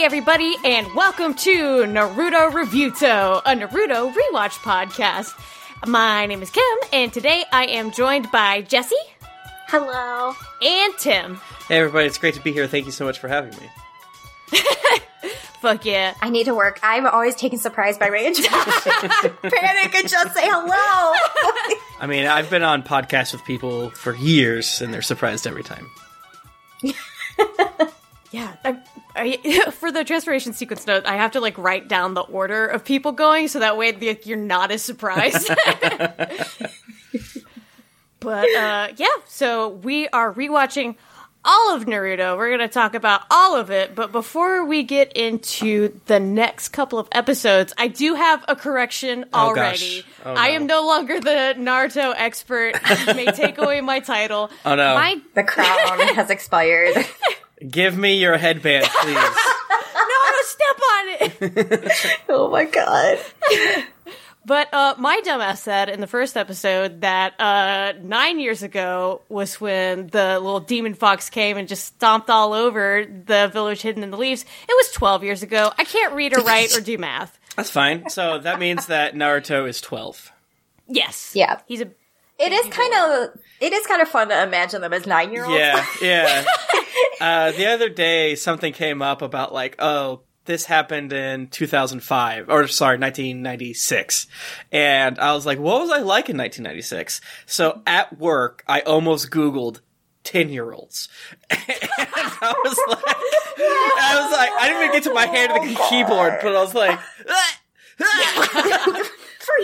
Hey, everybody, and welcome to Naruto Reviewto, a Naruto rewatch podcast. My name is Kym, and today I am joined by Jessy Hello. and Tim. Hey everybody, it's great to be here. Thank you so much for having me. Fuck yeah. I need to work. I'm always taken surprise by rage. Panic and just say hello. I mean, I've been on podcasts with people for years, and they're surprised every time. Yeah. I, I, for the transformation sequence note, I have to like write down the order of people going so that way like, you're not as surprised. but uh, yeah, so we are rewatching all of Naruto. We're going to talk about all of it. But before we get into the next couple of episodes, I do have a correction Oh, already. gosh. Oh, I am no longer the Naruto expert. You may take away my title. Oh no! My the crown has expired. Give me your headband, please. no, no, step on it. oh my god. But uh, my dumbass said in the first episode that uh, nine years ago was when the little demon fox came and just stomped all over the village hidden in the leaves. It was 12 years ago. I can't read or write or do math. That's fine. So that means that Naruto is twelve. Yes. Yeah. He's a. It is kind of it is kind of fun to imagine them as nine year olds. Yeah, yeah. Uh, the other day, something came up about like, oh, this happened in 2005, or sorry, 1996, and I was like, what was I like in 1996? So at work, I almost Googled. 10 year olds. And I was like, I was like, I didn't even get to my hand to the keyboard, but I was like,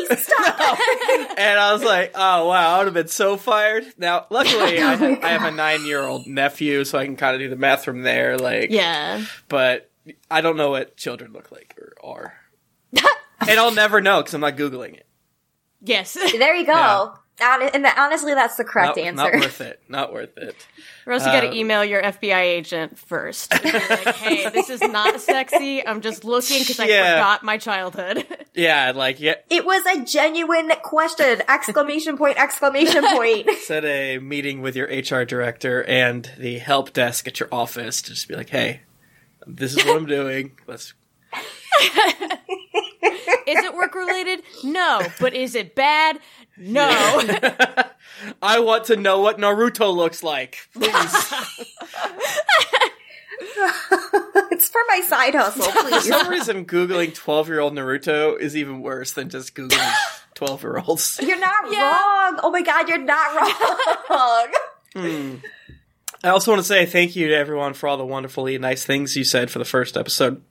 Freeze, stop. and I was like, oh wow, I would have been so fired. Now, luckily, I, ha- I have a nine year old nephew, so I can kind of do the math from there. Like, Yeah. but I don't know what children look like or are. and I'll never know because I'm not Googling it. Yes. there you go. Yeah. Hon- And honestly, that's the correct Not, answer. not worth it. Not worth it. We're also got Uh, to email your FBI agent first. like, hey, this is not sexy. I'm just looking because I Yeah. forgot my childhood. Yeah, like, yeah, It was a genuine question! Exclamation point! Exclamation point! set a meeting with your HR director and the help desk at your office to just be like, hey, this is what I'm doing. Let's. Is it work related? No. But is it bad? No. I want to know what Naruto looks like. Please. it's for my side hustle, For please. some reason, Googling 12 year old Naruto is even worse than just Googling 12 year olds. You're not Yeah. wrong. Oh my god, you're not wrong. Hmm. I also want to say thank you to everyone for all the wonderfully nice things you said for the first episode.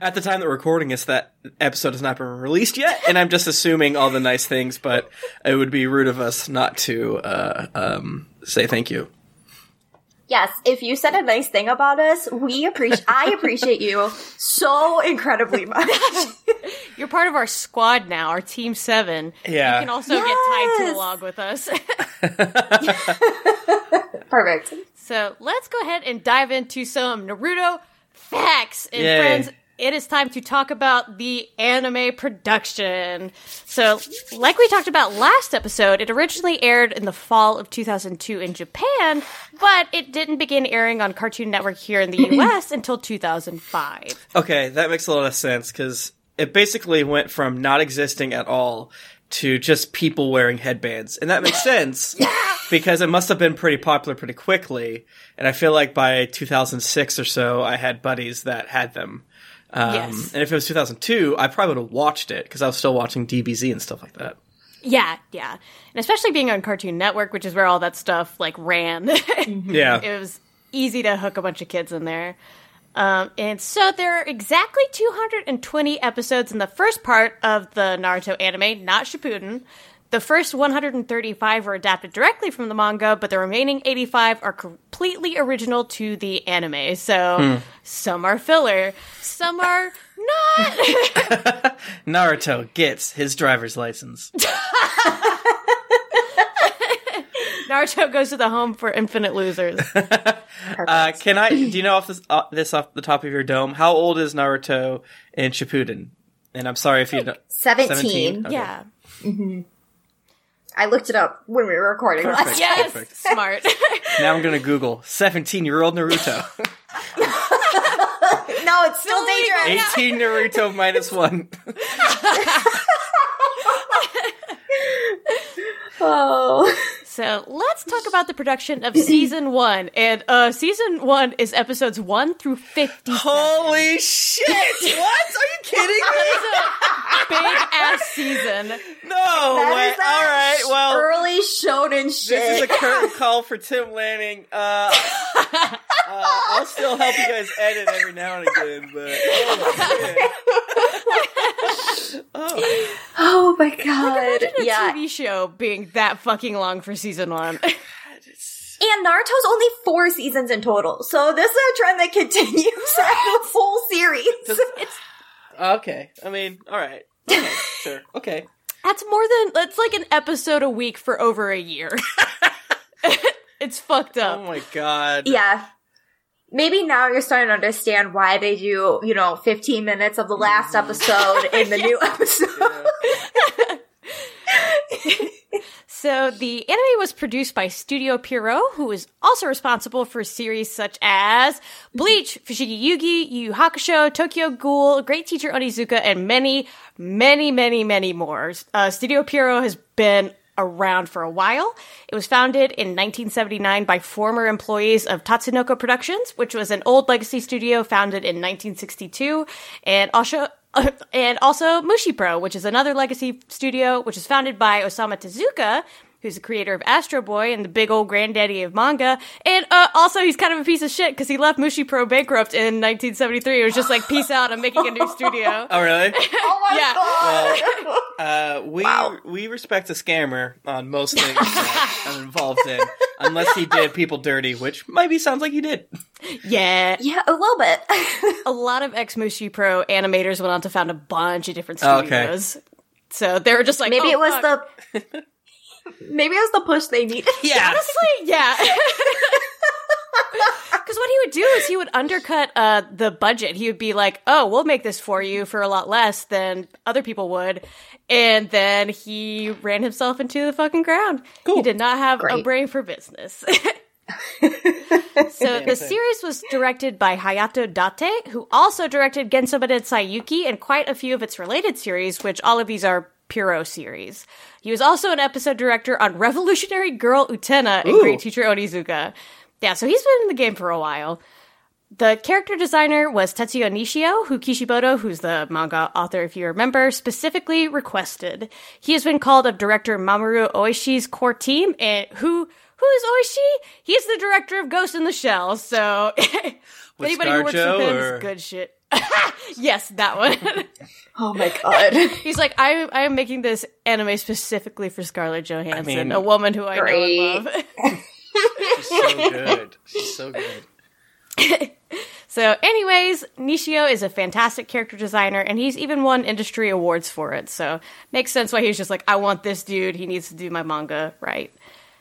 At the time that we're recording this, that episode has not been released yet, and I'm just assuming all the nice things, but it would be rude of us not to uh, um, say thank you. yes, if you said a nice thing about us, we appreciate. I appreciate you so incredibly much. You're part of our squad now, our team seven. Yeah. You can also get tied to the log with us. Perfect. so let's go ahead and dive into some Naruto facts. And Yay. friends, it is time to talk about the anime production. So, like we talked about last episode, it originally aired in the fall of 2002 in Japan, but it didn't begin airing on Cartoon Network here in the US until 2005. Okay, that makes a lot of sense because it basically went from not existing at all to just people wearing headbands. And that makes sense because it must have been pretty popular pretty quickly. And I feel like by 2006 or so, I had buddies that had them. Um, Yes. And if it was 2002, I probably would have watched it because I was still watching DBZ and stuff like that. Yeah, yeah. And especially being on Cartoon Network, which is where all that stuff like ran. Yeah. it was easy to hook a bunch of kids in there. Um, and so there are exactly 220 episodes in the first part of the Naruto anime, not Shippuden. The first 135 are adapted directly from the manga, but the remaining 85 are completely original to the anime. So some are filler, some are not. Naruto gets his driver's license. Naruto goes to the home for infinite losers. Uh, can I? Do you know off this, uh, this off the top of your dome? How old is Naruto in Shippuden? And I'm sorry if you know. 17. Okay. Yeah. I looked it up when we were recording last Perfect. Yes. Perfect. Smart. Now I'm gonna Google 17 year old Naruto. No, little dangerous. 18 Naruto minus one. Oh. So let's talk about the production of season one. And uh season one is episodes one through fifty. Holy shit! What? Are you kidding me? Big ass season. No That way. All right. Well, early shonen shit. this is a curtain call for Tim Lanning. Uh, uh, I'll still help you guys edit every now and again, but oh, shit. oh. oh my god. Imagine a Yeah. TV show being that fucking long for season one. And Naruto's only four seasons in total, so this is a trend that continues throughout the whole series. Okay. I mean, all right. Okay, sure. Okay. That's more than that's like an episode a week for over a year. it's fucked up. Oh my god. Yeah. Maybe now you're starting to understand why they do, you know, 15 minutes of the last mm. episode in the new episode. So the anime was produced by Studio Pierrot, who is also responsible for series such as Bleach, Fushigi Yugi, Yu Hakusho, Tokyo Ghoul, Great Teacher Onizuka, and many, many, many, many more. Uh, Studio Pierrot has been around for a while. It was founded in 1979 by former employees of Tatsunoko Productions, which was an old legacy studio founded in 1962, and also and also Mushi Pro, which is another legacy studio, which is founded by Osamu Tezuka, who's the creator of Astro Boy and the big old granddaddy of manga. And uh, also, he's kind of a piece of shit because he left Mushi Pro bankrupt in 1973. It was just like, peace out, I'm making a new studio. Oh really? Oh my Yeah. god! Uh, we Wow. we respect a scammer on most things that I'm involved in, unless he did people dirty, which maybe sounds like he did. Yeah. Yeah, a little bit. A lot of ex Mushi Pro animators went on to found a bunch of different studios. Okay. studios. So they were just like, Maybe oh, it was fuck. the. Maybe it was the push they needed. Yeah. Honestly, yeah. Because what he would do is he would undercut uh, the budget. He would be like, "Oh, we'll make this for you for a lot less than other people would," and then he ran himself into the fucking ground. He did not have a brain for business. so the series was directed by Hayato Date, who also directed Gensomaden Saiyuki and quite a few of its related series, which all of these are Pierrot series. He was also an episode director on Revolutionary Girl Utena and Ooh. Great Teacher Onizuka. Yeah, so he's been in the game for a while. The character designer was Tetsuya Nishio, who Kishimoto, who's the manga author, if you remember, specifically requested. He has been called of director Mamoru Oshii's core team, and who who is Oshii? He's the director of Ghost in the Shell, so anybody who works with him or- is good shit. yes, that one. Oh my god. He's like, I, I am making this anime specifically for Scarlett Johansson, mean- a woman who I Great. know and love. She's so good. She's so good. So, anyways, Nishio is a fantastic character designer, and he's even won industry awards for it. So, makes sense why he's just like, I want this dude. He needs to do my manga right.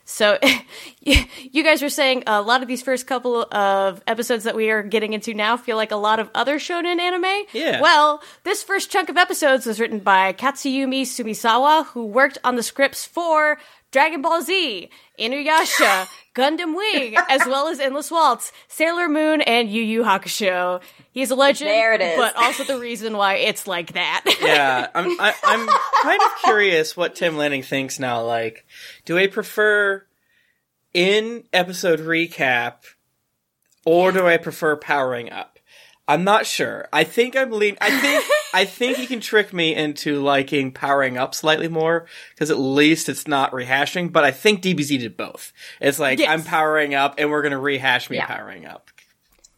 So, you guys were saying a lot of these first couple of episodes that we are getting into now feel like a lot of other shonen anime. Yeah. Well, this first chunk of episodes was written by Katsuyuki Sumisawa, who worked on the scripts for Dragon Ball Z, Inuyasha, Gundam Wing, as well as Endless Waltz, Sailor Moon, and Yu Yu Hakusho. He's a legend, There it is. but also the reason why it's like that. Yeah, I'm I, I'm kind of curious what Tim Lanning thinks now. Like, do I prefer in episode recap, or do I prefer powering up? I'm not sure. I think I'm lean. I think I think he can trick me into liking powering up slightly more because at least it's not rehashing. But I think DBZ did both. It's like Yes. I'm powering up, and we're gonna rehash me Yeah. powering up.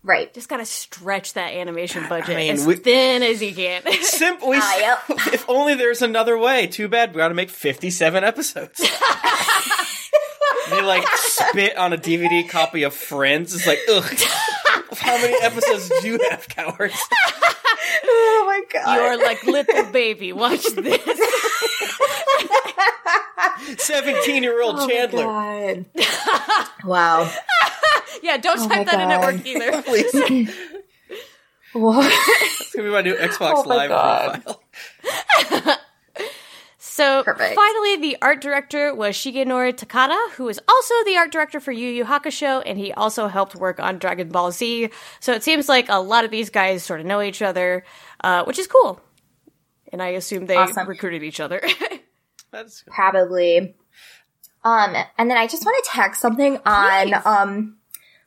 right. Just gotta stretch that animation budget mean, as we- thin as you can. Simply, Ah, yep. if only there's another way. Too bad we got to make 57 episodes. they like spit on a DVD copy of Friends. It's like, ugh. How many episodes do you have, cowards? Oh my god. You're like little baby. Watch this. 17 year old Oh my Chandler. God. wow. Yeah, don't Oh type that in at work either. Please. What? It's going to be my new Xbox Oh my Live God. profile. So So Perfect. finally, the art director was Shigenori Takada, who is also the art director for Yu Yu Hakusho, and he also helped work on Dragon Ball Z. So it seems like a lot of these guys sort of know each other, uh, which is cool. And I assume they Awesome. recruited each other. That's Probably. Um, and then I just want to tag something on, Please. um,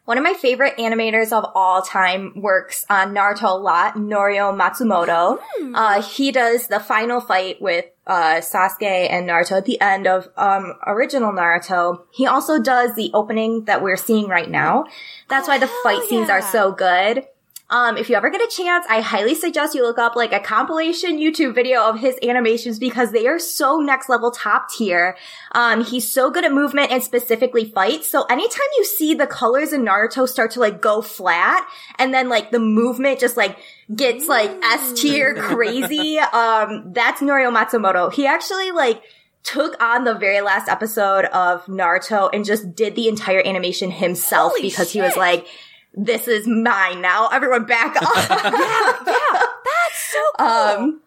one of my favorite animators of all time works on Naruto a lot, Norio Matsumoto. Uh, he does the final fight with, uh, Sasuke and Naruto at the end of, um, original Naruto. He also does the opening that we're seeing right now. That's why the fight scenes are so good. Um, if you ever get a chance, I highly suggest you look up like a compilation YouTube video of his animations because they are so next level top tier. Um, he's so good at movement and specifically fights. So anytime you see the colors in Naruto start to like go flat and then like the movement just like gets like S tier crazy, um, that's Norio Matsumoto. He actually like took on the very last episode of Naruto and just did the entire animation himself Holy because he was like, this is mine now. Everyone back off. Yeah, that's so cool. um,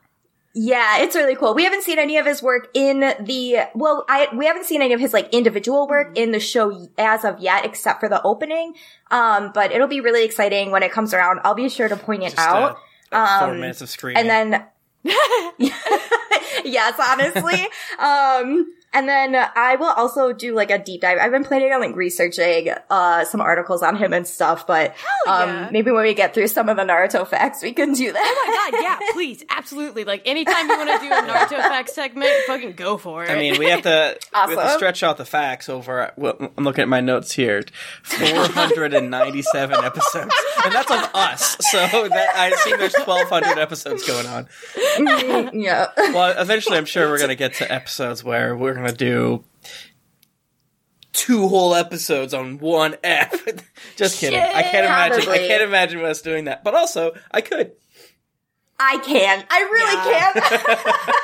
yeah, it's really cool. We haven't seen any of his work in the, well, I, we haven't seen any of his like individual work in the show as of yet, except for the opening. Um, but it'll be really exciting when it comes around. I'll be sure to point it just out. uh, four Um, minutes of screen, and then yes honestly um and then I will also do like a deep dive. I've been planning on like researching uh some articles on him and stuff, but Hell um maybe when we get through some of the Naruto facts, we can do that. Oh my god, yeah, please, absolutely. Like anytime you want to do a Naruto facts segment, fucking go for it. I mean, we have to, we have to stretch out the facts over. Well, I'm looking at my notes here. 497 episodes, and that's of us. So that I assume there's 1,200 episodes going on. yeah. Well, eventually, I'm sure we're gonna get to episodes where we're gonna do two whole episodes on one F. Just kidding. I can't imagine. I can't imagine us doing that. But also, I could. I can. I really can.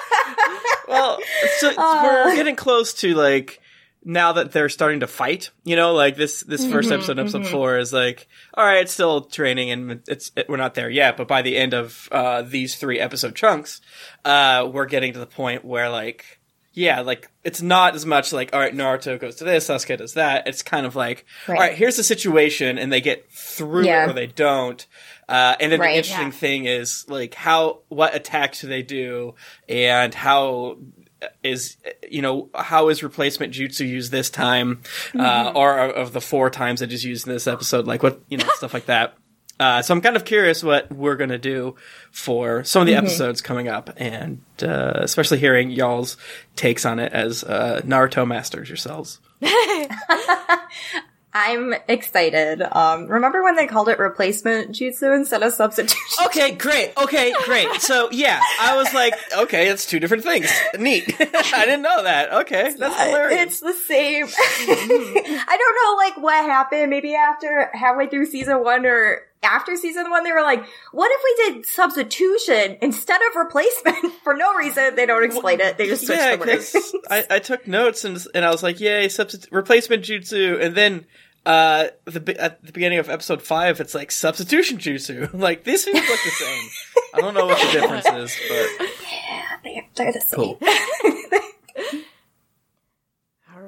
Well, so Uh. we're getting close to like now that they're starting to fight. You know, like this this Mm-hmm, first episode, episode four, is like, all right, it's still training, and it's it, we're not there yet. But by the end of uh, these three episode chunks, uh, we're getting to the point where like. Yeah, like it's not as much like all right, Naruto goes to this, Sasuke does that. It's kind of like Right. all right, here's the situation, and they get through Yeah. it or they don't. Uh, and then Right. the interesting Yeah. thing is like how what attack do they do, and how is you know how is replacement jutsu used this time, uh, or of the four times it is used in this episode, like what you know stuff like that. Uh, so I'm kind of curious what we're gonna do for some of the episodes coming up, and uh, especially hearing y'all's takes on it as uh, Naruto masters yourselves. I'm excited. Um, remember when they called it replacement jutsu instead of substitution? Okay, great. Okay, great. So yeah, I was like, okay, it's two different things. Neat. I didn't know that. Okay, that's hilarious. It's the same. I don't know, like, what happened. Maybe after halfway through season one or after season one, they were like, what if we did substitution instead of replacement? For no reason, they don't explain it. They just switch yeah, the words. I, I took notes and and I was like, yay, substitute replacement jutsu, and then uh the at the beginning of episode five, it's like substitution jutsu. Like these things look the same. I don't know what the difference is, but They're- They're the same. cool.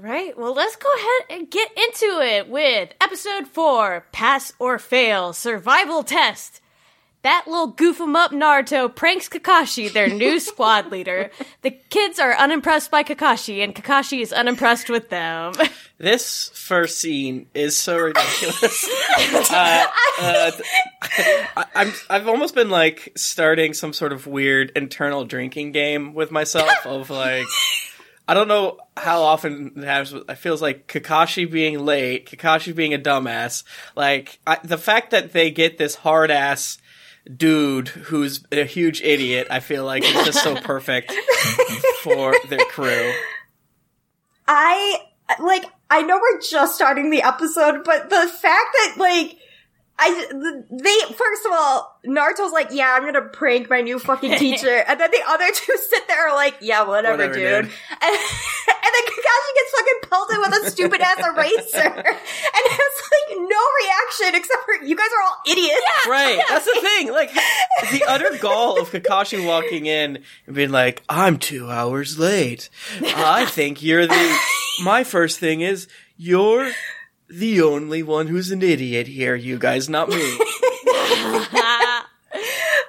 Right, well, let's go ahead and get into it with episode four Pass or Fail Survival Test. That little goof 'em up Naruto pranks Kakashi, their new squad leader. The kids are unimpressed by Kakashi, and Kakashi is unimpressed with them. This first scene is so ridiculous. uh, uh, I'm I've almost been like starting some sort of weird internal drinking game with myself of like I don't know how often it happens. but It feels like Kakashi being late, Kakashi being a dumbass. Like I, the fact that they get this hard ass dude who's a huge idiot. I feel like is just so perfect for their crew. I like I know we're just starting the episode, but the fact that like I they first of all Naruto's like, yeah, I'm gonna prank my new fucking teacher, and then the other two sit there like, yeah, whatever, Whatever, dude. dude. And, and then Kakashi gets fucking pelted with a stupid ass eraser, and has like no reaction except for you guys are all idiots. Right. That's the thing. Like, the utter gall of Kakashi walking in and being like, "I'm two hours late. I think you're the." My first thing is you're the only one who's an idiot here. You guys, not me.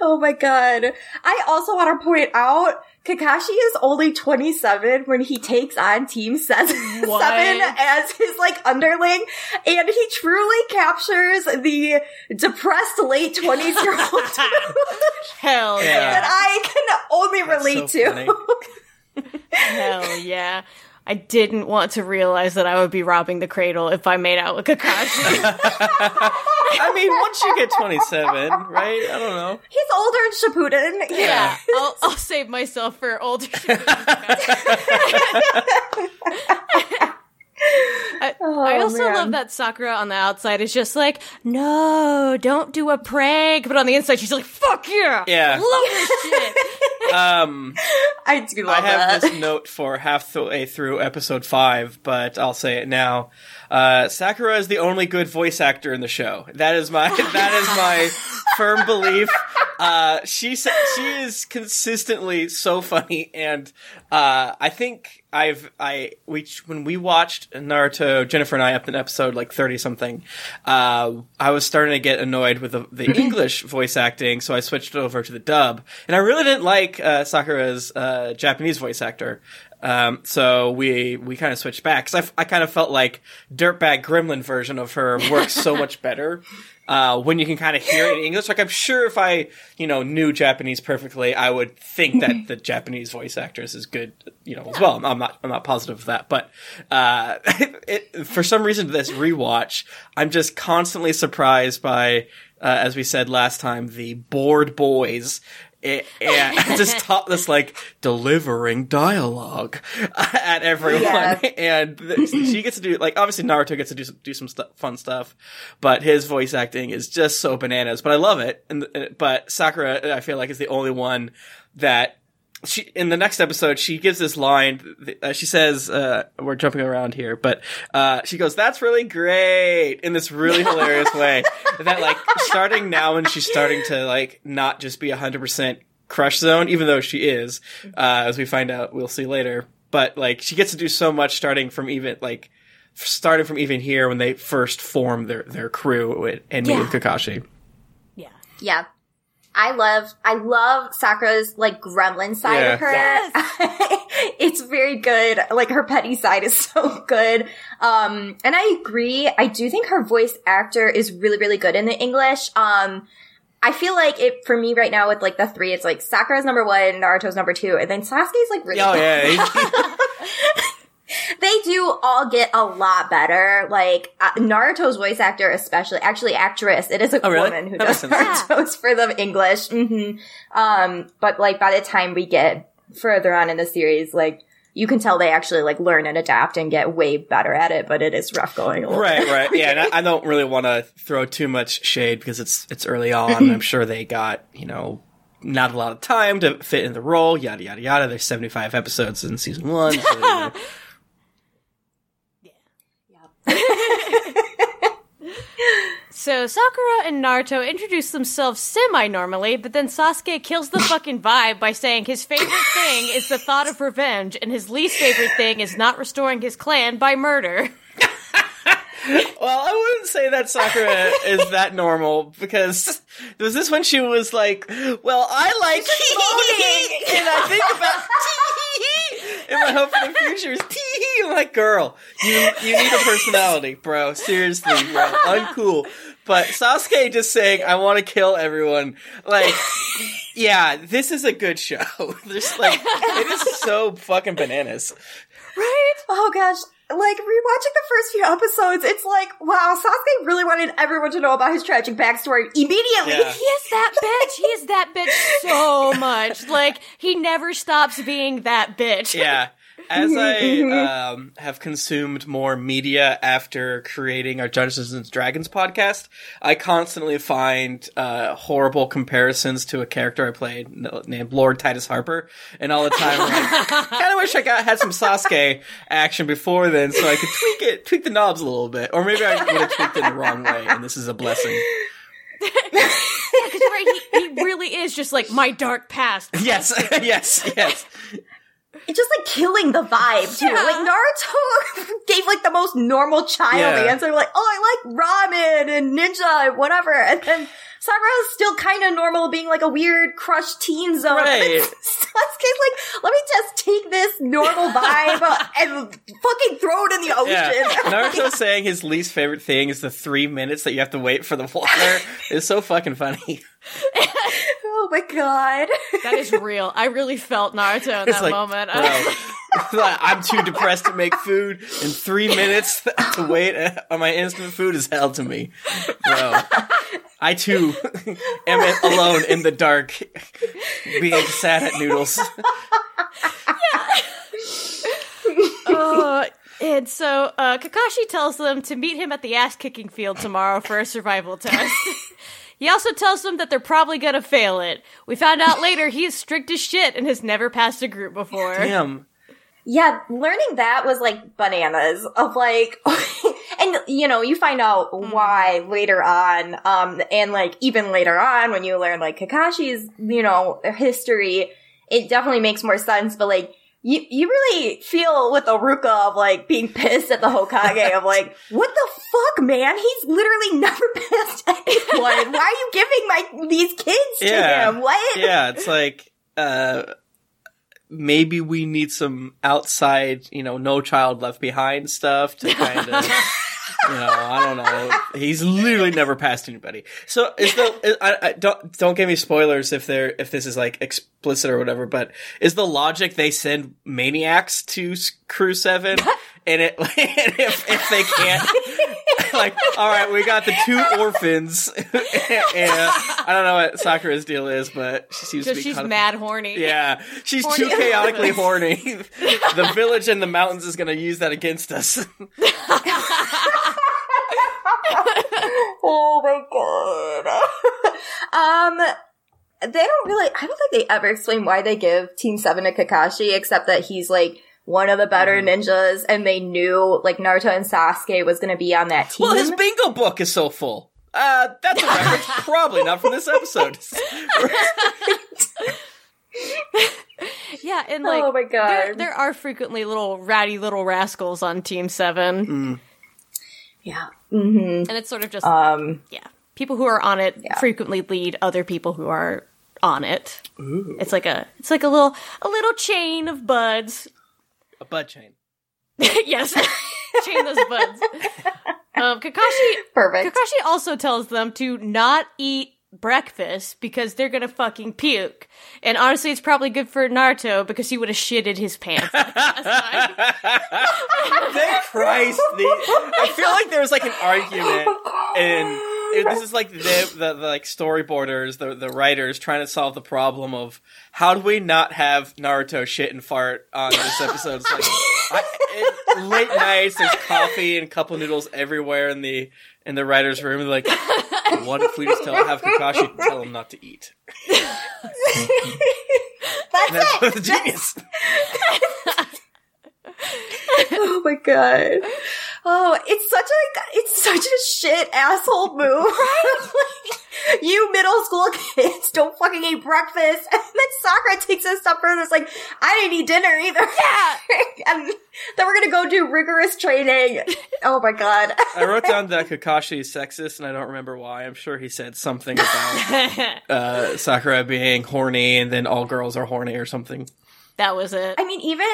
Oh my god. I also want to point out Kakashi is only 27 when he takes on Team Seven, seven as his like underling, and he truly captures the depressed late 20s year old Hell Yeah. yeah. that I can only relate so to. funny. Hell yeah. I didn't want to realize that I would be robbing the cradle if I made out with Kakashi. I mean, once you get 27, right? I don't know. He's older than Shippuden. yeah, I'll, I'll save myself for older. I, I also Oh, man. love that Sakura on the outside is just like, no, don't do a prank. But on the inside, she's like, fuck yeah. Yeah. Love this shit. Um, I do love I have that. this note for halfway through episode five, but I'll say it now. Uh, Sakura is the only good voice actor in the show. That is my that is my firm belief. Uh, she she is consistently so funny, and uh, I think I've I we when we watched Naruto, Jennifer and I up in episode like thirty something. Uh, I was starting to get annoyed with the, the English voice acting, so I switched over to the dub, and I really didn't like uh, Sakura's uh, Japanese voice actor. Um, so we we kind of switched back because I, I kind of felt like dirtbag gremlin version of her works so much better uh, when you can kind of hear it in English. Like I'm sure if I you know knew Japanese perfectly, I would think that the Japanese voice actress is good, you know, as well. I'm not I'm not positive of that, but uh, it, for some reason this rewatch, I'm just constantly surprised by. Uh, as we said last time, the bored boys it, and just taught this like delivering dialogue at everyone, Yeah. and th- she gets to do like obviously Naruto gets to do some, do some stu- fun stuff, but his voice acting is just so bananas. But I love it, and uh, but Sakura I feel like is the only one that. She, in the next episode, she gives this line. Uh, she says, uh, "We're jumping around here," but uh, she goes, "That's really great" in this really hilarious way. That like starting now, when she's starting to like not just be hundred percent crush zone, even though she is, uh, as we find out, we'll see later. But like, she gets to do so much starting from even like starting from even here when they first form their their crew and meet Yeah. with Kakashi. Yeah. Yeah. I love, I love Sakura's like gremlin side Yeah. of her. Yes. it's very good. Like her petty side is so good. Um, and I agree. I do think her voice actor is really, really good in the English. Um, I feel like it for me right now with like the three, it's like Sakura's number one, Naruto's number two, and then Sasuke's like really. Oh yeah, he- they do all get a lot better. Like uh, Naruto's voice actor, especially, actually actress. It is a Oh, really? woman who That does makes sense. Naruto's for the English. hmm Um, but like by the time we get further on in the series, like you can tell they actually like learn and adapt and get way better at it. But it is rough going. A right, right, yeah. And I, I don't really want to throw too much shade because it's it's early on. I'm sure they got you know not a lot of time to fit in the role. Yada yada yada. There's 75 episodes in season one. So, you know. So Sakura and Naruto introduce themselves semi-normally, but then Sasuke kills the fucking vibe by saying his favorite thing is the thought of revenge, and his least favorite thing is not restoring his clan by murder. Well, I wouldn't say that Sakura is that normal because was this when she was like, "Well, I like moaning. and I think about and my hope for the future is tee." I'm like, "Girl, you you need a personality, bro. Seriously, bro, uncool." But Sasuke just saying, "I want to kill everyone," like. Yeah, this is a good show. There's like, it is so fucking bananas. Right? Oh gosh. Like rewatching the first few episodes, it's like, wow, Sasuke really wanted everyone to know about his tragic backstory immediately. Yeah. He is that bitch. He is that bitch so much. Like he never stops being that bitch. yeah. As I um, have consumed more media after creating our Dungeons and Dragons podcast, I constantly find uh, horrible comparisons to a character I played named Lord Titus Harper, and all the time I'm kind of wish I got had some Sasuke action before then, so I could tweak it, tweak the knobs a little bit, or maybe I would have tweaked it the wrong way, and this is a blessing. Because right, he, he really is just like my dark past. Yes, yes, yes. It's just like killing the vibe too. Yeah. Like Naruto gave like the most normal child Yeah. answer, like, "Oh, I like ramen and ninja and whatever," and then Sakura's still kind of normal, being like a weird crush teen zone. Right. Sasuke's like, "Let me just take this normal vibe and fucking throw it in the ocean." Yeah. Naruto saying his least favorite thing is the three minutes that you have to wait for the water is so fucking funny. oh my god. That is real. I really felt Naruto in It's that like, moment. bro, I'm too depressed to make food, In three minutes to wait on my instant food is hell to me, bro. I too am alone in the dark, being sad at noodles. Uh, and so uh, Kakashi tells them to meet him at the ass kicking field tomorrow for a survival test. He also tells them that they're probably gonna fail it. We found out later he is strict as shit and has never passed a group before. Damn. Yeah, learning that was like bananas of like, and you know, you find out why later on, um, and like even later on when you learn like Kakashi's, you know, history, it definitely makes more sense, but like, you, you really feel with Iruka of like being pissed at the Hokage of like, what the fuck, man? He's literally never passed anyone. Why are you giving my, these kids to Yeah. him? What? Yeah, it's like uh maybe we need some outside, you know, no child left behind stuff to kind of you know, I don't know. He's literally never passed anybody. So is the I, I, don't don't give me spoilers if they're if this is like explicit or whatever. But is the logic they send maniacs to Crew Seven, and it and if if they can't. Like, all right, we got the two orphans, and I don't know what Sakura's deal is, but she seems to be she's kind of- mad horny. yeah, she's Horny too chaotically orphans. horny. the village in the mountains is going to use that against us. Oh my god. um, they don't really, I don't think they ever explain why they give Team 7 to Kakashi, except that he's like one of the better Mm-hmm. ninjas, and they knew like Naruto and Sasuke was gonna be on that team. well, his bingo book is so full. Uh, that's a reference, probably not from this episode. Yeah, and like Oh my God. There, there are frequently little ratty little rascals on Team Seven, Mm. yeah. Mm-hmm. and it's sort of just Um, yeah, people who are on it Yeah. frequently lead other people who are on it. It's like a it's like a little a little chain of buds. A bud chain. yes, chain those buds. Um, Kakashi perfect. Kakashi also tells them to not eat breakfast because they're gonna fucking puke. And honestly, it's probably good for Naruto because he would have shitted his pants. Thank Christ! The, I feel like there was like an argument, and it- this is like the, the, the like storyboarders, the the writers trying to solve the problem of how do we not have Naruto shit and fart on this episode? It's like I, it, late nights, there's coffee and cup of noodles everywhere in the in the writers' room. They're like, what if we just tell have Kakashi tell him not to eat? That's that's genius. Oh my god. Oh, it's such a it's such a shit asshole move. Like, you middle school kids don't fucking eat breakfast, and then Sakura takes it a step further. It's like I didn't eat dinner either. Yeah, and then we're gonna go do rigorous training. Oh my god. I wrote down that Kakashi is sexist, and I don't remember why. I'm sure he said something about uh, Sakura being horny, and then all girls are horny or something. That was it. I mean, even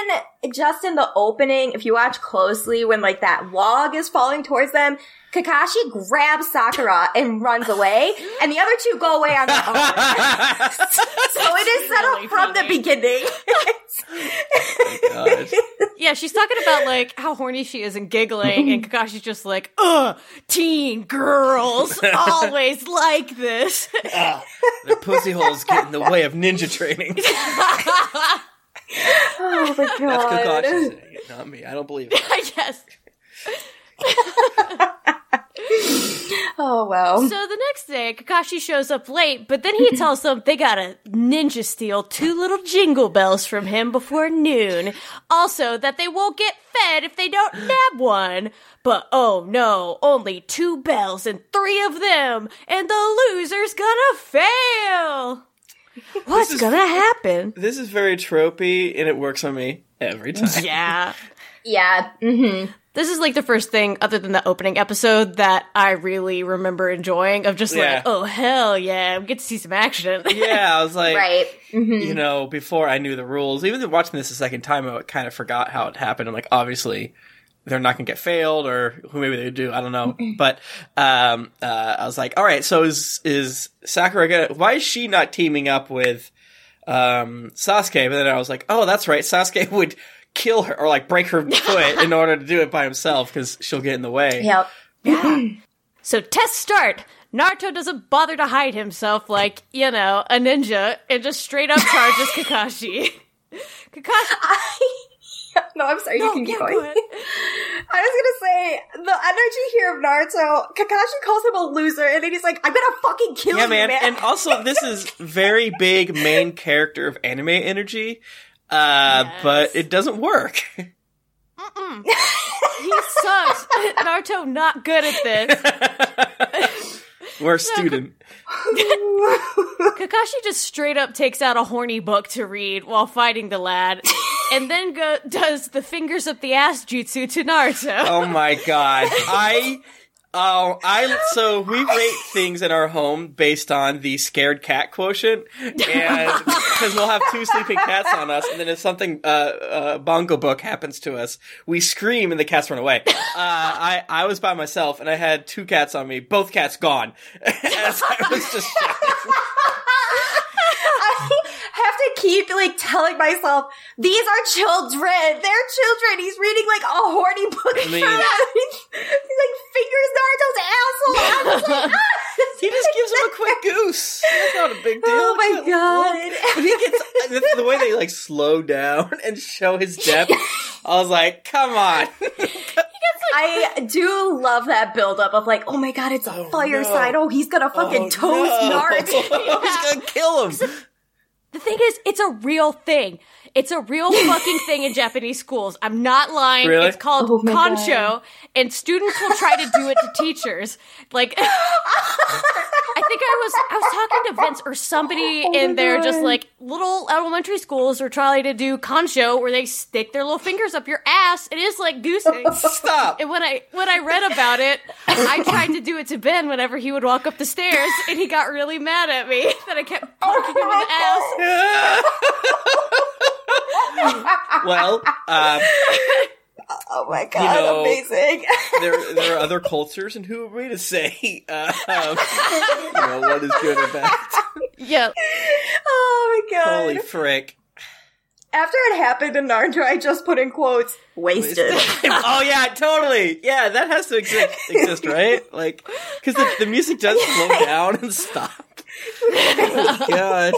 just in the opening, if you watch closely, when like that log is falling towards them, Kakashi grabs Sakura and runs away, and the other two go away on their own. so it is set really up from funny. the beginning. Oh God. Yeah, she's talking about like how horny she is and giggling, and Kakashi's just like, "Ugh, teen girls always like this." Ah, their pussy holes get in the way of ninja training. Oh my god. That's. Kakashi saying it, not me. I don't believe it. yes. Oh wow. So the next day, Kakashi shows up late, but then he tells them they gotta ninja steal two little jingle bells from him before noon. Also, that they won't get fed if they don't nab one. But oh no, only two bells and three of them, and the loser's gonna fail. What's is- gonna happen? This is very tropey, and it works on me every time. Yeah. Yeah. Mm-hmm. This is like the first thing, other than the opening episode, that I really remember enjoying. Of just Yeah. like, oh hell yeah, we get to see some action. Yeah, I was like, Right. you know, before I knew the rules, even watching this a second time, I kind of forgot how it happened. I'm like, obviously, they're not going to get failed, or who maybe they do. I don't know. But um, uh, I was like, all right, so is is Sakura gonna? Why is she not teaming up with um, Sasuke? But then I was like, oh, that's right, Sasuke would kill her or like break her foot in order to do it by himself because she'll get in the way. Yep. So test start. Naruto doesn't bother to hide himself like, you know, a ninja and just straight up charges Kakashi. Kakashi no, I'm sorry. you can keep going. go. I was gonna say the energy here of Naruto. Kakashi calls him a loser, and then he's like, "I'm gonna fucking kill Yeah, you, man. man." And also, this is very big main character of anime energy, uh, Yes. but it doesn't work. he sucks. Naruto not good at this. We're a student. Kakashi just straight up takes out a horny book to read while fighting the lad, and then go does the fingers up the ass jutsu to Naruto. Oh my god. I oh I so we rate things in our home based on the scared cat quotient and because we'll have two sleeping cats on us and then if something uh, uh bongo book happens to us we scream and the cats run away uh i i was by myself and i had two cats on me both cats gone as i was just shouting. I have to keep like telling myself these are children. They're children. He's reading like a horny book. I mean- for them. He's, he's like fingers Naruto's asshole. I'm just like, ah! he just gives him a quick goose that's not a big deal Oh my god. He gets the, the way they like slow down and show his depth, I was like, "Come on!" I do love that buildup of like, oh my god, it's a Oh, fireside. no. Oh, he's gonna fucking Oh, toast no. Naruto. He's gonna kill him. The thing is, it's a real thing. It's a real fucking thing in Japanese schools. I'm not lying. Really? It's called Oh my kancho, God. and students will try to do it to teachers. Like, I think I was I was talking to Vince or somebody Oh my in there, just like little elementary schools are trying to do kancho, where they stick their little fingers up your ass. It is like goosing. Stop. And when I when I read about it, I tried to do it to Ben whenever he would walk up the stairs, and he got really mad at me that I kept oh poking him in the ass. Well, um, Oh my god, know- amazing. there there are other cultures, and who are we to say, uh, um, you know, what is good or bad? Yeah, oh my god. Holy frick! After it happened in Naruto, I just put in quotes, wasted. oh yeah, totally. Yeah, that has to exist, exist right? Like, because the, the music does slow down and stop. Oh, God.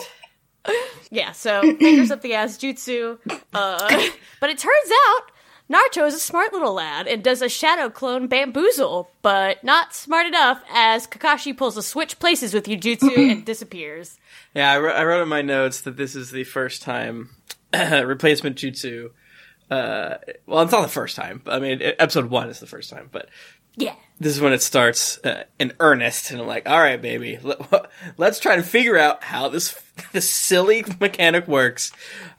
Yeah. So fingers up the ass jutsu. Uh, but it turns out Naruto is a smart little lad and does a shadow clone bamboozle, but not smart enough as Kakashi pulls a switch places with Jujutsu and disappears. Yeah, I, wrote- I wrote in my notes that this is the first time replacement jutsu. Uh, well, it's not the first time. I mean, episode one is the first time, but Yeah. this is when it starts uh, in earnest, and I'm like, all right, baby, let, let's try to figure out how this this silly mechanic works.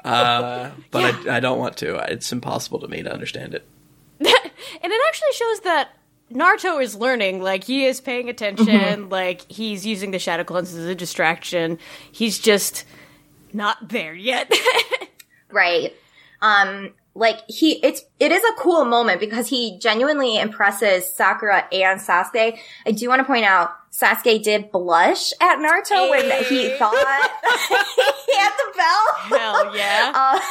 Uh, but I, I don't want to. It's impossible to me to understand it. and it actually shows that Naruto is learning. Like he is paying attention. Like he's using the shadow clones as a distraction. He's just not there yet. right. Um, like he, it's, it is a cool moment because he genuinely impresses Sakura and Sasuke. I do want to point out, Sasuke did blush at Naruto when he thought he had the bell. Hell yeah.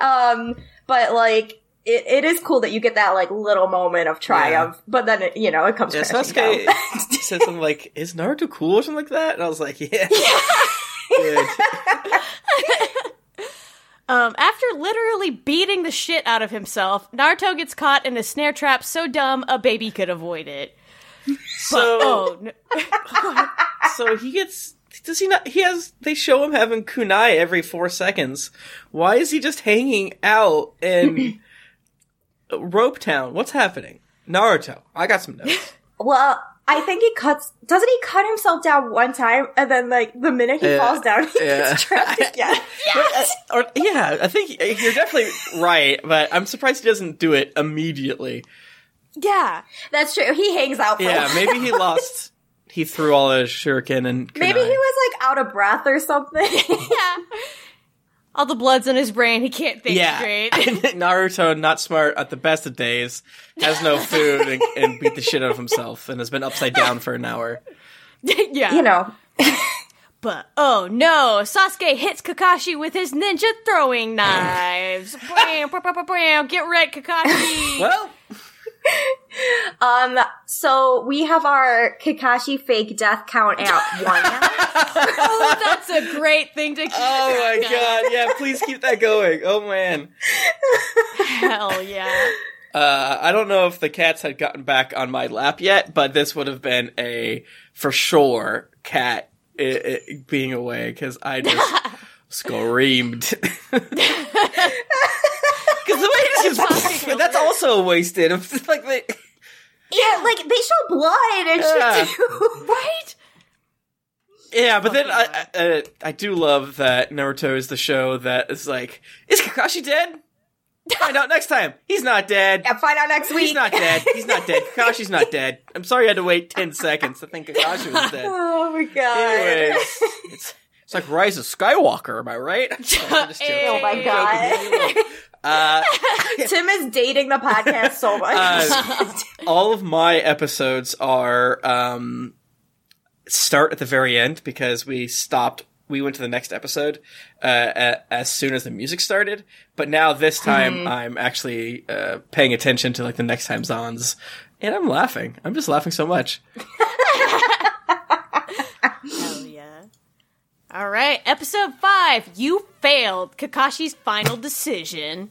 Uh, um, but like, it, it is cool that you get that like little moment of triumph, but then it, you know it comes Yeah, crashing Sasuke down. said something like, "Is Naruto cool?" or something like that, and I was like, "Yeah." Good. Um, after after literally beating the shit out of himself, Naruto gets caught in a snare trap so dumb a baby could avoid it. So, Oh, no. so he gets. Does he not? He has. They show him having kunai every four seconds. Why is he just hanging out in Rope Town? What's happening? Naruto. I got some notes. Well, I think he cuts. Doesn't he cut himself down one time, and then like the minute he Yeah. falls down, he Yeah. gets trapped again? Uh, or, yeah, I think you're definitely right, but I'm surprised he doesn't do it immediately. yeah. That's true. He hangs out. For a Yeah, maybe he lost. He threw all his shuriken and kunai. Maybe he was like out of breath or something. Yeah. All the blood's in his brain. He can't think Yeah, straight. Naruto, not smart at the best of days, has no food and, and beat the shit out of himself, and has been upside down for an hour. yeah. you know. But oh no, Sasuke hits Kakashi with his ninja throwing knives. bam, bam, bam, bam, bam. Get red, Kakashi. Well, Um. So we have our Kakashi fake death count at one. oh, that's a great thing to keep oh my track of. god, yeah, please keep that going. Oh man. Hell yeah. Uh, I don't know if the cats had gotten back on my lap yet, but this would have been a for sure cat i i being away because I just screamed. Because the way it just that's also wasted. It's like they, yeah, like they show blood and Yeah. shit too. Right? yeah, but then I, I uh, I do love that Naruto is the show that is like, is Kakashi dead? Find out next time. He's not dead. yeah, find out next week. He's not dead. He's not dead. Kakashi's not dead. I'm sorry I had to wait 10 seconds to think Kakashi was dead. Oh my god. Anyways, it's, it's like Rise of Skywalker, am I right? I'm just joking. Oh my god. Uh, Tim is dating the podcast so much. Uh, all of my episodes are um, start at the very end because we stopped. We went to the next episode uh, as soon as the music started. But now this time I'm actually uh, paying attention to like the next time's ons, and I'm laughing. I'm just laughing so much. Hell yeah. All right, episode five. You failed Kakashi's final decision.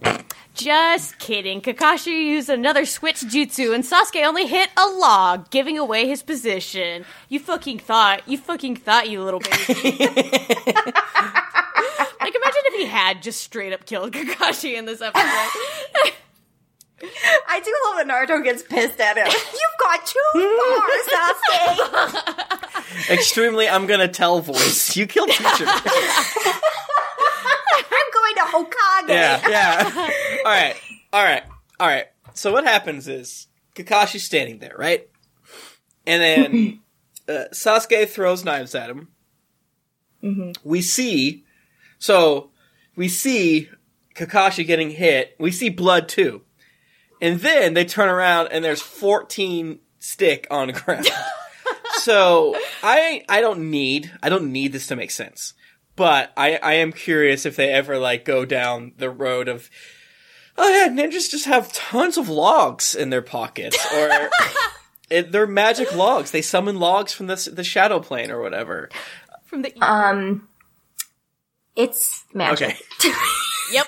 Just kidding. Kakashi used another switch jutsu, and Sasuke only hit a log, giving away his position. You fucking thought. You fucking thought, you little baby. like, imagine if he had just straight up killed Kakashi in this episode. I do love that Naruto gets pissed at him. You've got too far, Sasuke. Extremely, I'm gonna tell voice. You killed teacher. I'm going to Hokage. yeah, yeah. All right, all right, all right. So what happens is Kakashi's standing there, right? And then uh, Sasuke throws knives at him. We see, so we see Kakashi getting hit. We see blood too, and then they turn around and there's 14 stick on the ground. so I I don't need I don't need this to make sense, but I I am curious if they ever like go down the road of oh yeah ninjas just have tons of logs in their pockets or it, they're magic logs they summon logs from the the shadow plane or whatever. From the Um, it's magic. Okay, Yep.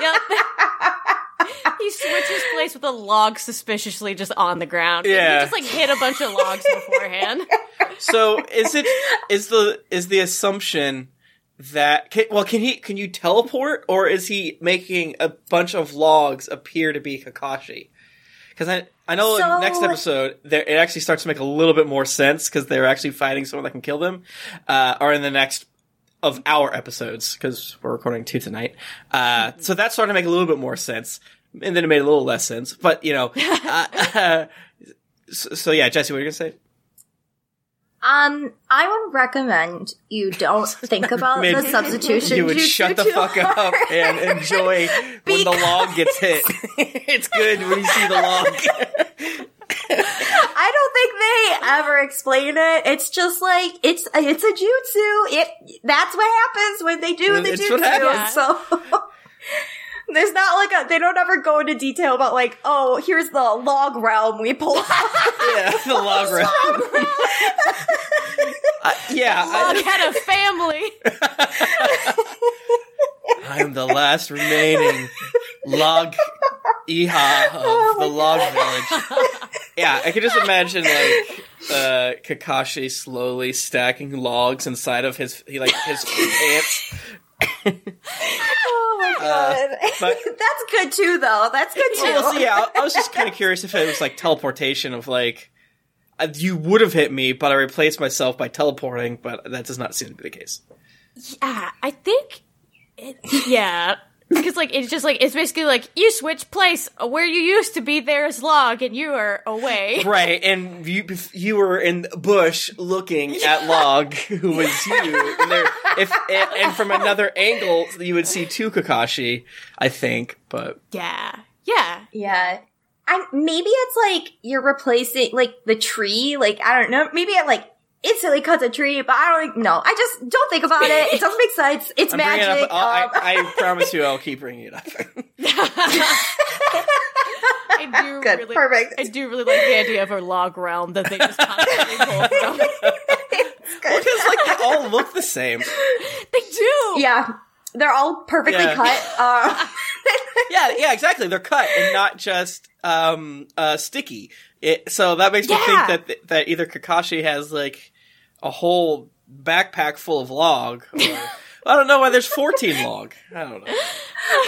yep. he switches place with a log suspiciously just on the ground. Yeah. He just like hit a bunch of logs beforehand. so is it is the is the assumption that can, well can he can you teleport or is he making a bunch of logs appear to be Kakashi? Because I I know in So- next episode there it actually starts to make a little bit more sense because they're actually fighting someone that can kill them, uh, or in the next of our episodes because we're recording two tonight. Uh, so that's starting to make a little bit more sense, and then it made a little less sense. But you know, uh, so, so yeah, Jessy, what are you gonna say? Um, I would recommend you don't think about Mid- the substitution. you would jutsu shut the too fuck up and enjoy when the log gets hit. it's good when you see the log. I don't think they ever explain it. It's just like it's it's a jutsu. It that's what happens when they do the It's what jutsu. So there's not like a they don't ever go into detail about like oh here's the log realm we pull out. yeah, the log realm. Uh, yeah, Log I, had a family. I am the last remaining log Iha of the log village. Yeah, I can just imagine like uh, Kakashi slowly stacking logs inside of his he like his pants. Oh my god. Uh, but- That's good too, though. That's good too. Well, yeah, I, I was just kind of curious if it was like teleportation of like uh, you would have hit me, but I replaced myself by teleporting. But that does not seem to be the case. Yeah, I think. It, yeah, because like it's just like it's basically like you switch place where you used to be. There's log, and you are away. Right, and you you were in the bush looking at Log, who was you. And, there, if and, and from another angle, you would see two Kakashi, I think. But Yeah, yeah. Yeah. I maybe it's like you're replacing like the tree. Like I don't know. Maybe it like instantly cuts a tree, but I don't know. I just don't think about it. It doesn't make sense. It's I'm bringing it magic. up. I'll- um, I, I promise you, I'll keep bringing it up. I do Good, really, perfect. I do really like the idea of a log realm that they just constantly pull from. Because like they all look the same. They do. yeah, they're all perfectly Yeah. cut. Uh, Yeah, yeah, exactly. They're cut and not just um uh sticky. It, so that makes me think that that either Kakashi has like a whole backpack full of log. Or, I don't know why there's 14 log. I don't know.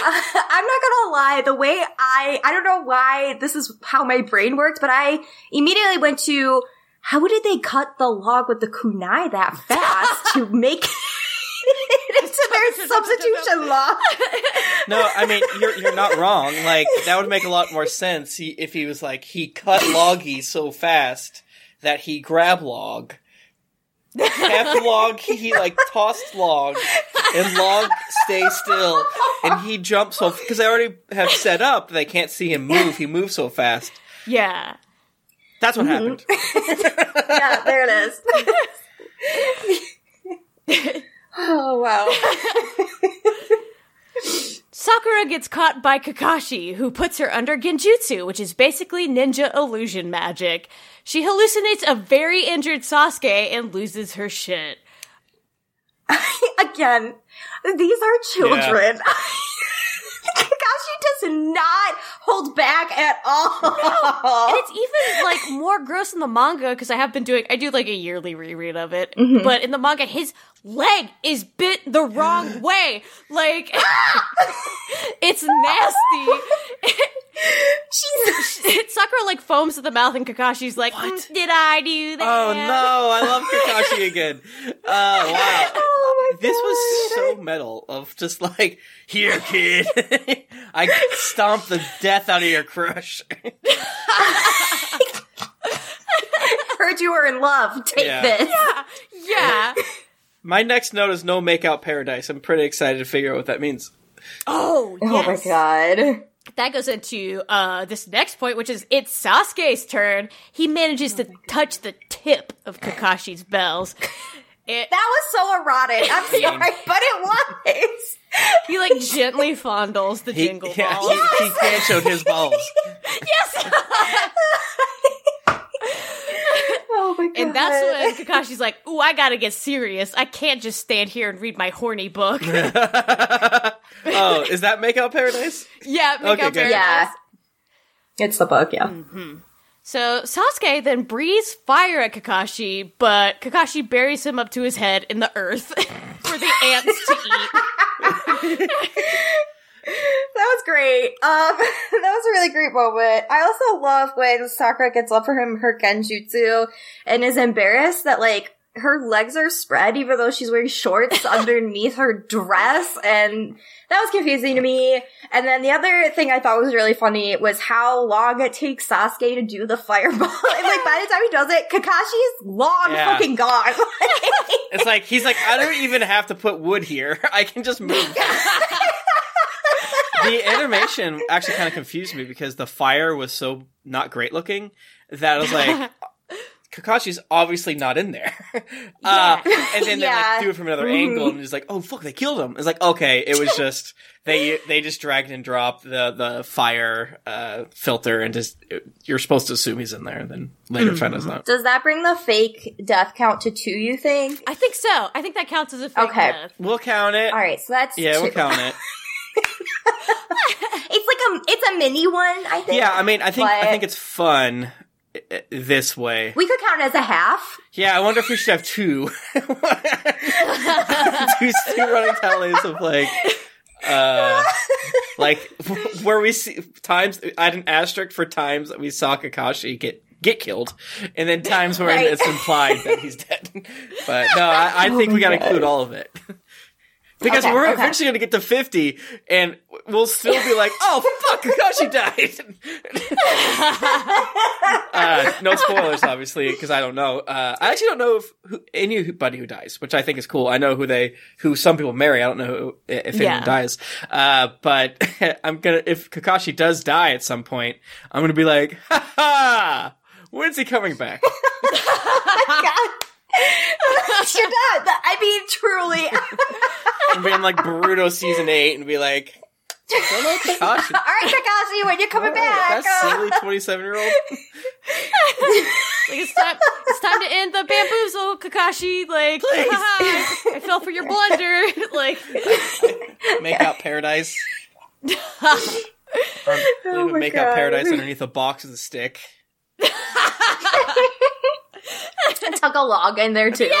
I'm not gonna lie. The way I, I don't know why this is how my brain works, but I immediately went to how did they cut the log with the kunai that fast to make it into their substitution log? No, I mean you're you're not wrong. Like that would make a lot more sense if he was like he cut loggy so fast that he grabbed log. Half log he like tossed log and log stay still and he jumps so because they already have set up they can't see him move he moves so fast Yeah. that's what mm-hmm. happened yeah, there it is. oh wow. Sakura gets caught by Kakashi, who puts her under genjutsu, which is basically ninja illusion magic. She hallucinates a very injured Sasuke and loses her shit. Again, these are children. Kakashi does not hold back at all. And it's even like more gross in the manga because I have been doing I do like a yearly reread of it. Mm-hmm. But in the manga his leg is bit the wrong way. Like it's nasty. Jesus. Sakura like foams at the mouth and Kakashi's like, "Mm, "Did I do that?" oh no i love kakashi again oh wow Oh this was so metal of just like here kid i stomp the death out of your crush Heard you were in love. Take Yeah. this. Yeah, yeah. My next note is no make out paradise i'm pretty excited to figure out what that means Oh, yes. god. That goes into uh, this next point, which is it's Sasuke's turn. He manages to touch the tip of Kakashi's bells. It, That was so erotic. I'm sorry, but it was. he like gently fondles the he, jingle yeah, balls. he, he can't show his balls Yes, Oh my god. and that's when Kakashi's like, "Ooh, I gotta get serious. I can't just stand here and read my horny book." oh is that make out paradise yeah, make Okay, paradise. Yeah. It's the book, yeah. Mm-hmm. So Sasuke then breathes fire at Kakashi, but Kakashi buries him up to his head in the earth for the ants to eat. That was great. Um, that was a really great moment. I also love when Sakura gets up for him her genjutsu and is embarrassed that like her legs are spread even though she's wearing shorts underneath her dress and that was confusing to me. And then the other thing I thought was really funny was how long it takes Sasuke to do the fireball. and like by the time he does it, Kakashi is long Yeah. fucking gone. It's like he's like, I don't even have to put wood here. I can just move. The animation actually kind of confused me because the fire was so not great looking that I was like, Kakashi's obviously not in there. uh, and then they Yeah. like do it from another angle, and it's like, oh fuck, they killed him. It's like, okay, it was just they they just dragged and dropped the the fire uh, filter, and just you're supposed to assume he's in there, and then later find out it's not. Does that bring the fake death count to two, you think? I think so. I think that counts as a fake Okay. death. We'll count it. All right, so that's Yeah, two. we'll count it. It's like a it's a mini one, I think. Yeah, I mean, I think I think it's fun uh, this way. we could count it as a half. Yeah, I wonder if we should have two. two, two running tallies of like, uh, like where we see times. I had an asterisk for times that we saw Kakashi get get killed, and then times where Right. it's implied that he's dead. But no, I, I think we got to include all of it. Because Okay, we're okay. eventually going to get to 50, and we'll still be like, oh, fuck, Kakashi died! uh, no spoilers, obviously, because I don't know. Uh, I actually don't know if who, anybody who dies, which I think is cool. I know who they, who some people marry. I don't know who, if anyone Yeah. dies. Uh, but I'm gonna, if Kakashi does die at some point, I'm gonna be like, ha ha! When's he coming back? Should not. That- I mean, truly. And be in like Boruto season 8 and be like, don't know Kakashi. All right, Kakashi, when you're coming back. That silly 27 year old. Like it's time. it's time to end the bamboozle, Kakashi. Like, Please. I fell for your blunder. like, Make out paradise. Um, Oh my make out paradise underneath a box with a stick. tuck a log in there too.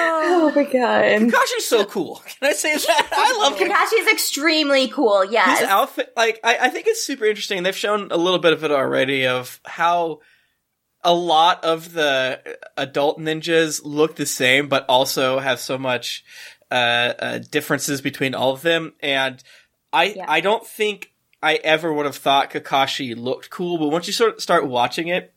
Oh my god. Kakashi's so cool. Can I say that? I love him. Kakashi's extremely cool, yes. His outfit, like, I, I think it's super interesting. They've shown a little bit of it already of how a lot of the adult ninjas look the same, but also have so much uh, uh, differences between all of them. And I, Yeah. I don't think I ever would have thought Kakashi looked cool, but once you sort of start watching it,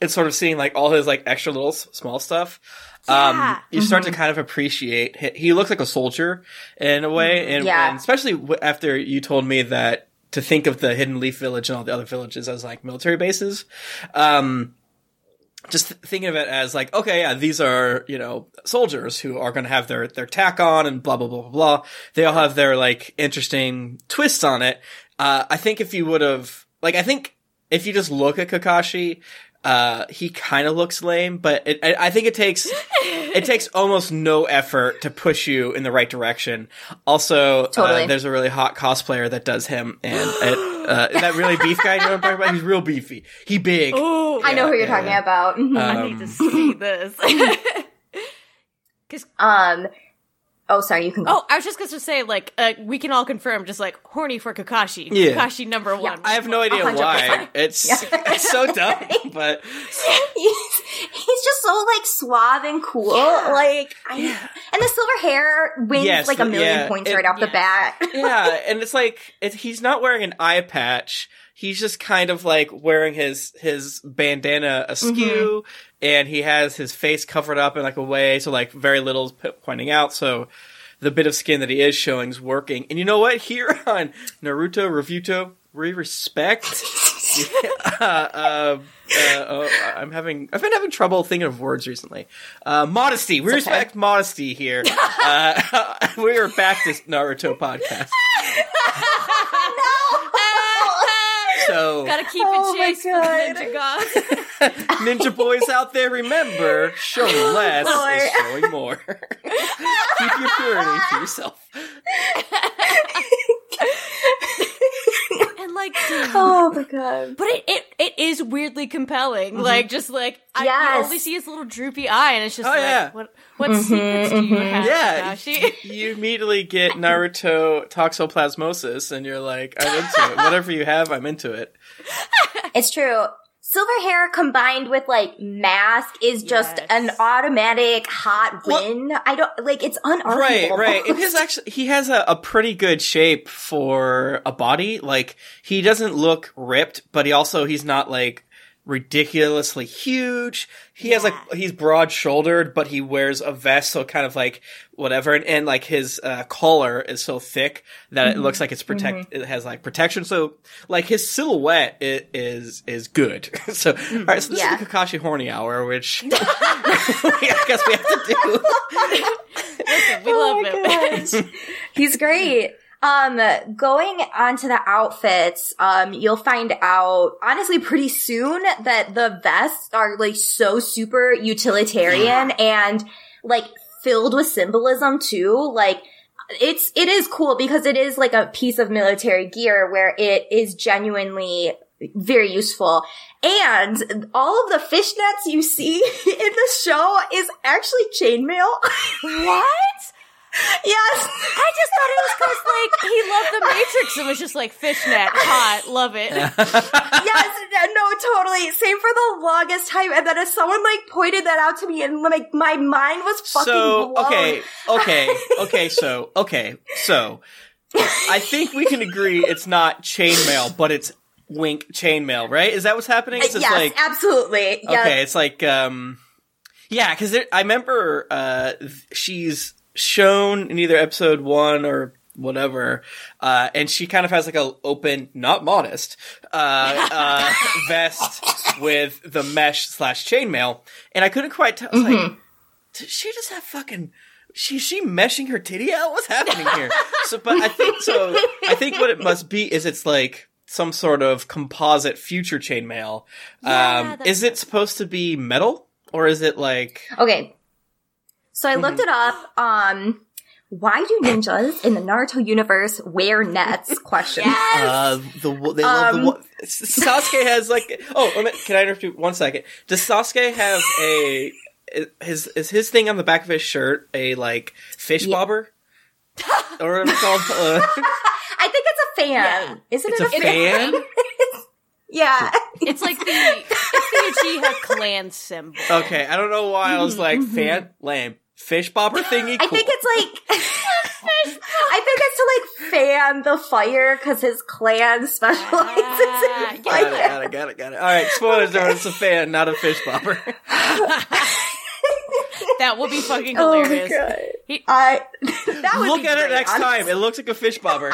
and sort of seeing like all his like extra little s- small stuff, um, Yeah. you start to kind of appreciate. He, he looks like a soldier in a way, and, Yeah. and especially w- after you told me that to think of the Hidden Leaf Village and all the other villages as like military bases. Um, just th- thinking of it as like, okay, yeah, these are, you know, soldiers who are going to have their, their tack on and blah, blah, blah, blah, blah. They all have their like interesting twists on it. Uh, I think if you would have, like, I think if you just look at Kakashi, uh, he kind of looks lame, but it, I, I think it takes, it takes almost no effort to push you in the right direction. Also, Totally. uh, there's a really hot cosplayer that does him and it, uh, that really beef guy, you know what I'm talking about? He's real beefy. He big. oh, I know who you're yeah, talking yeah. about. Mhm. I Um, need to see this. Cause- um, oh, sorry, you can go. oh, I was just going to say, like, uh, we can all confirm, just like horny for Kakashi. Yeah. Kakashi number one. I have no idea 100%. why. It's, it's so dumb, but he's, he's just so like suave and cool. Like, I, and the silver hair wins Yes, like a million yeah, points it- right off the bat. yeah, and it's like it, he's not wearing an eye patch. He's just kind of like wearing his his bandana askew, and he has his face covered up in like a way so like very little is p- pointing out. So the bit of skin that he is showing is working. And you know what? Here on Naruto Reviewto, we respect. uh, uh, uh, oh, I'm having I've been having trouble thinking of words recently. Uh, modesty. We respect modesty here. uh, we are back to Naruto podcast. So Gotta keep Oh it my chase for the ninja gods. ninja boys out there, remember showing less is showing more. Keep your purity to yourself. And like, dude, oh my god. but it, it it is weirdly compelling. Mm-hmm. Like, just like I you only see his little droopy eye, and it's just Oh, like, yeah. what what mm-hmm, secrets do you mm-hmm. have, Yeah, Kakashi? you immediately get Naruto toxoplasmosis, and you're like, I'm into it. Whatever you have, I'm into it. It's true. Silver hair combined with like mask is just Yes. an automatic hot Well- win. I don't like it's Right, unarguable. right. And his actually, he has a, a pretty good shape for a body. Like he doesn't look ripped, but he also he's not like ridiculously huge. He has like he's broad shouldered, but he wears a vest, so kind of like whatever, and, and like his uh, collar is so thick that it looks mm-hmm. like it's protect. Mm-hmm. It has like protection, so like his silhouette i- is is good. so mm-hmm. all right, so this Yeah. is the Kakashi horny hour, which I guess we have to do. We Oh love him. He's great. Um, going on to the outfits, um, you'll find out honestly pretty soon that the vests are like so super utilitarian and like filled with symbolism too. Like it's, it is cool because it is like a piece of military gear where it is genuinely very useful. And all of the fishnets you see in the show is actually chainmail. What? Yes. I just thought it was because like he loved the Matrix and was just like fishnet, hot, love it. yes, no, totally. Same for the longest time. And then as someone like pointed that out to me and like my mind was fucking so blown. okay okay okay so okay so i think we can agree it's not chainmail but it's wink chainmail right is that what's happening It's yes, like absolutely. Yes. okay it's like um yeah because i remember uh th- she's shown in either episode one or whatever uh and she kind of has like a open not modest uh uh vest with the mesh slash chainmail and i couldn't quite tell was like did she just have fucking she she meshing her titty out? What's happening here? so but I think so I think what it must be is it's like some sort of composite future chainmail. Yeah, um is it supposed to be metal? Or is it like Okay. So I Mm-hmm. looked it up. Um, why do ninjas in the Naruto universe wear nets? Question. uh the they love the Um, wo- Sasuke has like oh can I interrupt you one second? Does Sasuke have a his is his thing on the back of his shirt a like fish bobber? or what's it called? Uh, I think it's a fan. Yeah. Isn't it's it a a fan? fan? Yeah. It's like the it's the Uchiha clan symbol. Okay, I don't know why I was like fan lame fish bobber thingy. I think it's like. I think it's to like fan the fire because his clan specializes Ah, in yeah. fire. got it, got it, got it, got it. All right, spoilers are it's a fan, not a fish bobber. That will be fucking Oh my hilarious. god! He- I that would Look be at it next honestly. time. It looks like a fish bobber.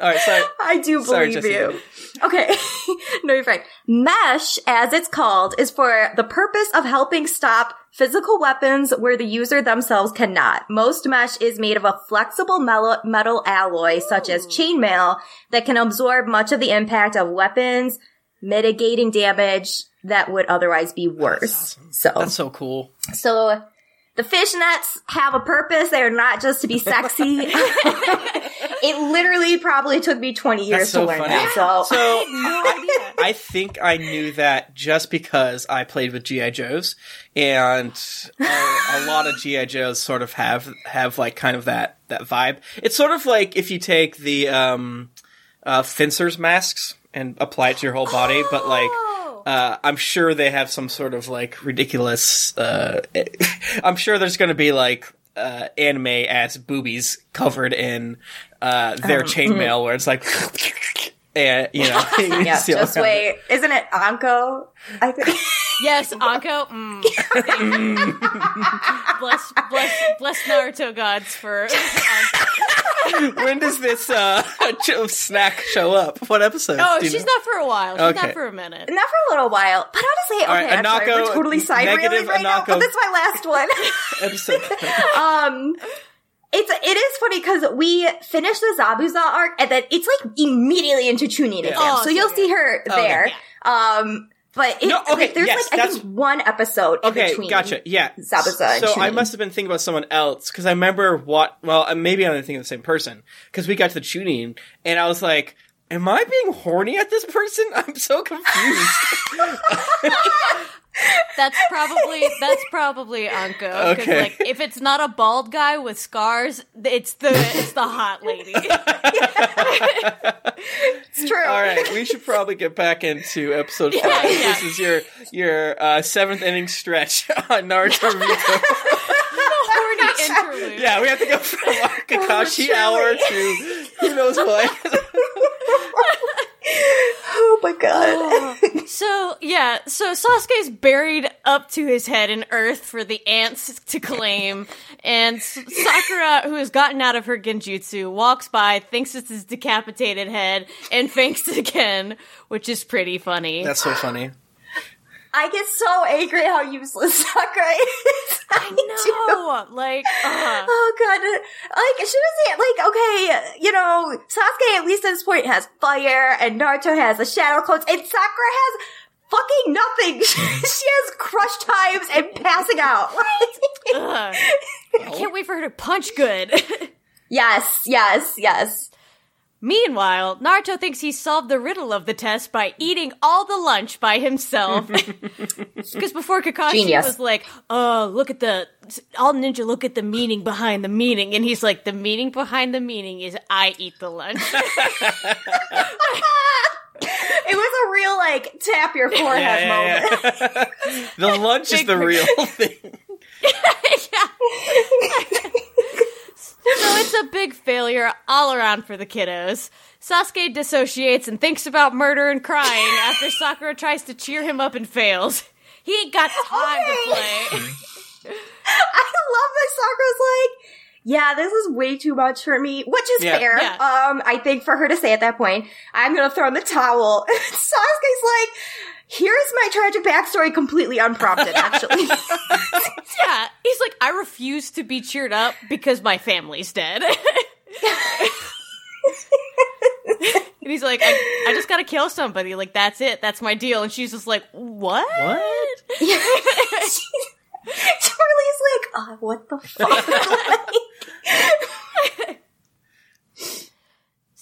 All right, sorry. I do Sorry, believe you. Okay. no, you're fine. Mesh, as it's called, is for the purpose of helping stop physical weapons where the user themselves cannot. Most mesh is made of a flexible metal, metal alloy, such as chainmail, that can absorb much of the impact of weapons, mitigating damage that would otherwise be worse. So, That's so cool. so the fishnets have a purpose. They are not just to be sexy. it literally probably took me 20 years so to learn funny. that. So, So No. I think I knew that just because I played with GI Joes, and a, a lot of GI Joes sort of have have like kind of that that vibe. It's sort of like if you take the um, uh, fencers masks and apply it to your whole body, but like. Oh. Uh, I'm sure they have some sort of like ridiculous. Uh, I'm sure there's going to be like uh, anime ass boobies covered in uh, their chainmail, where it's like, and you know, yeah, see just kinds wait. Isn't it Anko? I think. Yes, Anko. Mm. bless, bless, bless Naruto gods for when does this uh, snack show up? What episode? Oh, she's know? not for a while. She's Okay. not for a minute. Not for a little while, but honestly, okay, right, I'm sorry, Anako- we're totally side negative railing right now, Anako. but this is my last one. episode. um, it's it is funny because we finished the Zabuza arc, and then it's like immediately into Chunin again. Oh, so you'll so see her Oh, okay. there. Um, but it, No, okay, like, there's yes, like I that's- think one episode in Okay, between. gotcha. Yeah. Zabuza and So I must have been thinking about someone else because I remember what. Well, uh, maybe I'm thinking of the same person because we got to the tuning and I was like, "Am I being horny at this person?" I'm so confused. That's probably that's probably Anko. Okay. Like if it's not a bald guy with scars, it's the it's the hot lady. It's true. All right, we should probably get back into episode five. yeah. This is your your uh, seventh inning stretch on Naruto. Horny interlude. yeah, we have to go from Kakashi hour to who knows what. Oh my god. Oh. So yeah, so Sasuke's buried up to his head in earth for the ants to claim, and Sakura, who has gotten out of her genjutsu, walks by, thinks it's his decapitated head, and faints again, which is pretty funny. That's so funny. I get so angry how useless Sakura is. I do. no, like, uh, Oh god, like I say like okay, you know, Sasuke at least at this point has fire, and Naruto has the shadow clones, and Sakura has fucking nothing. she has crush times and passing out. I can't wait for her to punch good. yes, yes, yes. Meanwhile, Naruto thinks he solved the riddle of the test by eating all the lunch by himself. Because before Kakashi Genius. was like, "Oh, look at the all ninja look at the meaning behind the meaning," and he's like, "The meaning behind the meaning is I eat the lunch." It was a real like tap your forehead Yeah, moment. yeah, yeah. the lunch is the real thing. So it's a big failure all around for the kiddos. Sasuke dissociates and thinks about murder and crying after Sakura tries to cheer him up and fails. He ain't got time to play. I love that Sakura's like, yeah, this is way too much for me, which is Yeah. fair. Yeah. Um, I think for her to say at that point, I'm gonna throw in the towel. Sasuke's like, here's my tragic backstory completely unprompted, actually. Yeah, he's like, I refuse to be cheered up because my family's dead. and he's like, I, I just gotta kill somebody. Like, that's it. That's my deal. And she's just like, what? What? Charlie's like, uh, what the fuck?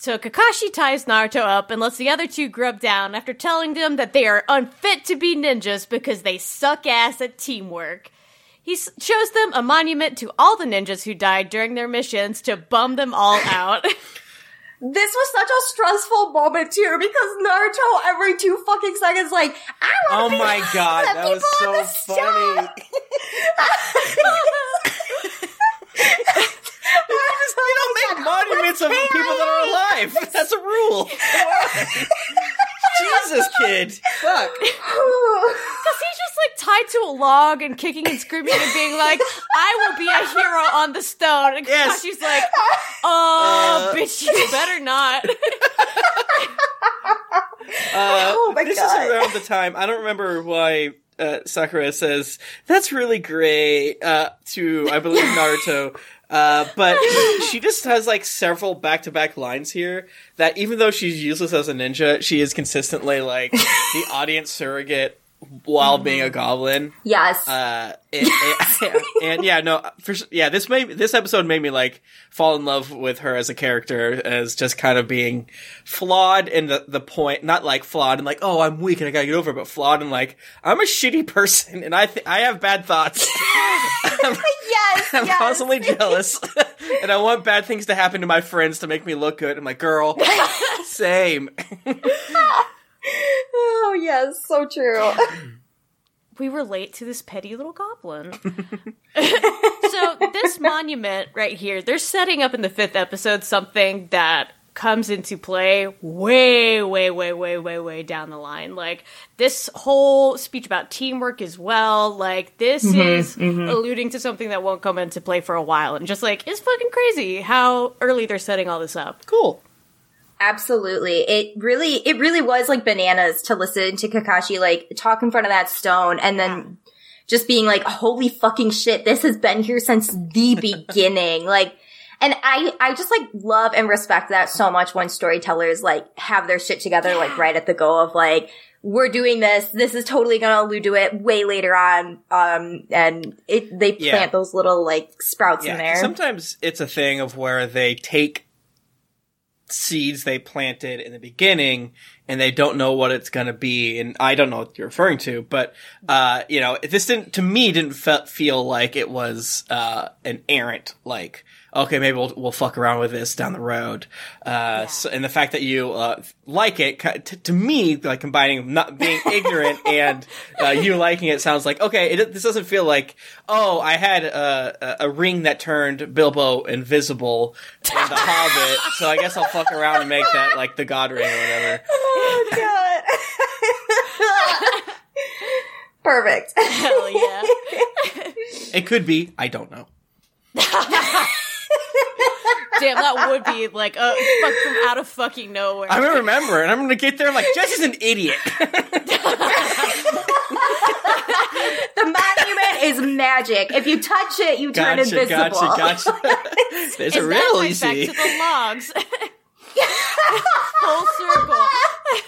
So Kakashi ties Naruto up and lets the other two grub down after telling them that they are unfit to be ninjas because they suck ass at teamwork. He shows them a monument to all the ninjas who died during their missions to bum them all out. this was such a stressful moment too, because Naruto every two fucking seconds like, I Oh want to oh my god, that was so funny. You don't make monuments of people that are alive. That's a rule. Jesus, kid. Fuck. Because he's just like tied to a log and kicking and screaming and being like, I will be a hero on the stone. And Yes. Kakashi's like, oh, Uh. bitch, you better not. Uh, Oh my this God. is around the time. I don't remember why uh, Sakura says that's really great uh, to I believe Naruto. Uh, but she just has like several back-to-back lines here that even though she's useless as a ninja, she is consistently like the audience surrogate while being a goblin. yes. Uh, and, and, and yeah, no, for, yeah, this made this episode made me like fall in love with her as a character, as just kind of being flawed in the the point, not like flawed and like, oh, I'm weak and I gotta get over, it, but flawed and like, I'm a shitty person and I th- I have bad thoughts. yes. I'm yes. constantly jealous, and I want bad things to happen to my friends to make me look good. I'm like, girl, same. Oh yes, so true. we relate to this petty little goblin. so this monument right here, they're setting up in the fifth episode something that comes into play way, way, way, way, way, way down the line. Like this whole speech about teamwork as well. Like this mm-hmm, is mm-hmm. alluding to something that won't come into play for a while, and just like it's fucking crazy how early they're setting all this up. Cool. Absolutely. It really, it really was like bananas to listen to Kakashi like talk in front of that stone and then just being like, holy fucking shit, this has been here since the beginning. Like, and I, I just like love and respect that so much when storytellers like have their shit together, like right at the go of like, we're doing this. This is totally going to allude to it way later on. Um, and it, they plant Yeah. those little like sprouts in there. Sometimes it's a thing of where they take seeds they planted in the beginning and they don't know what it's going to be and I don't know what you're referring to but uh you know this didn't to me didn't fe- feel like it was uh an errant like okay maybe we'll, we'll fuck around with this down the road uh so, and the fact that you uh like it ki- t- to me like combining not being ignorant and uh, you liking it sounds like okay it, this doesn't feel like oh I had a, a, a ring that turned Bilbo invisible in the Hobbit so I guess I'll fuck around and make that like the God ring or whatever oh god. Perfect. Hell yeah. It could be. I don't know. Damn, that would be like a fuck from out of fucking nowhere. I'm gonna remember, and I'm gonna get there. like Jessy's an idiot. the monument is magic. If you touch it, you turn gotcha, invisible. gotcha, gotcha. There's a and real that easy. back to the logs. Full circle.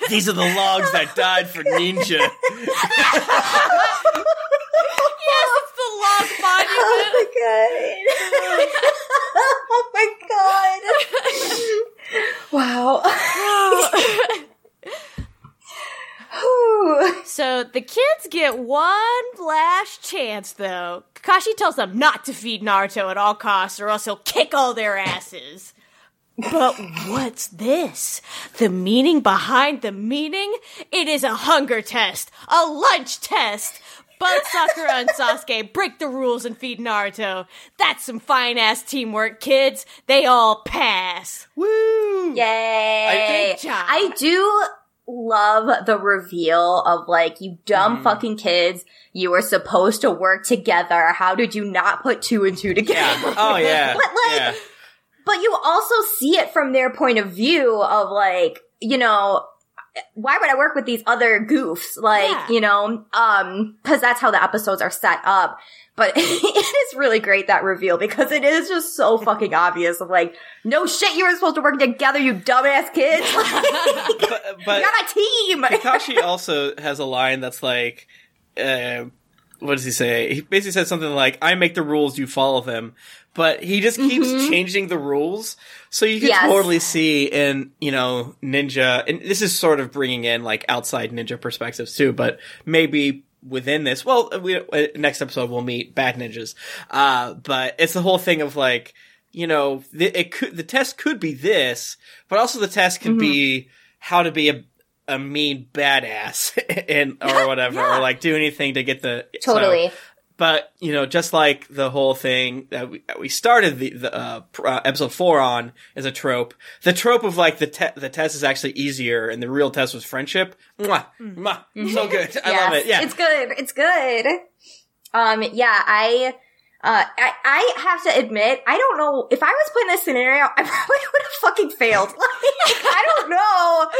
These are the logs that died for Ninja. Yes, it's the log monument. Oh my god. oh my god. wow. So the kids get one last chance, though. Kakashi tells them not to feed Naruto at all costs, or else he'll kick all their asses. But what's this? The meaning behind the meaning? It is a hunger test, a lunch test. Both Sakura and Sasuke break the rules and feed Naruto. That's some fine ass teamwork, kids. They all pass. Woo! Yay. Good job. I do love the reveal of like, you dumb Mm. fucking kids, you were supposed to work together. How did you not put two and two together? Yeah. Oh yeah. But, like, yeah. But you also see it from their point of view of like, you know, why would I work with these other goofs? Like, Yeah. you know, um, cause that's how the episodes are set up. But it is really great, that reveal, because it is just so fucking obvious of like, no shit, you were supposed to work together, you dumbass kids. Like, But, but you're a team! Kakashi also has a line that's like, uh, what does he say? He basically says something like, "I make the rules, you follow them." But he just keeps changing the rules, so you can Yes. totally see in you know ninja, and this is sort of bringing in like outside ninja perspectives too. But maybe within this, well, we uh, next episode we'll meet bad ninjas. Uh, but it's the whole thing of like, you know, th- it could the test could be this, but also the test could be how to be a a mean badass and or whatever, Yeah. or like do anything to get the so- Totally. But you know, just like the whole thing that we, that we started the, the uh, uh, episode four on as a trope, the trope of like the te- the test is actually easier, and the real test was friendship. Mwah, mwah, so good. I love it. Yeah, It's good. It's good. Um, yeah, I, uh, I, I have to admit, I don't know, if I was put in this scenario, I probably would have fucking failed. Like, I don't know.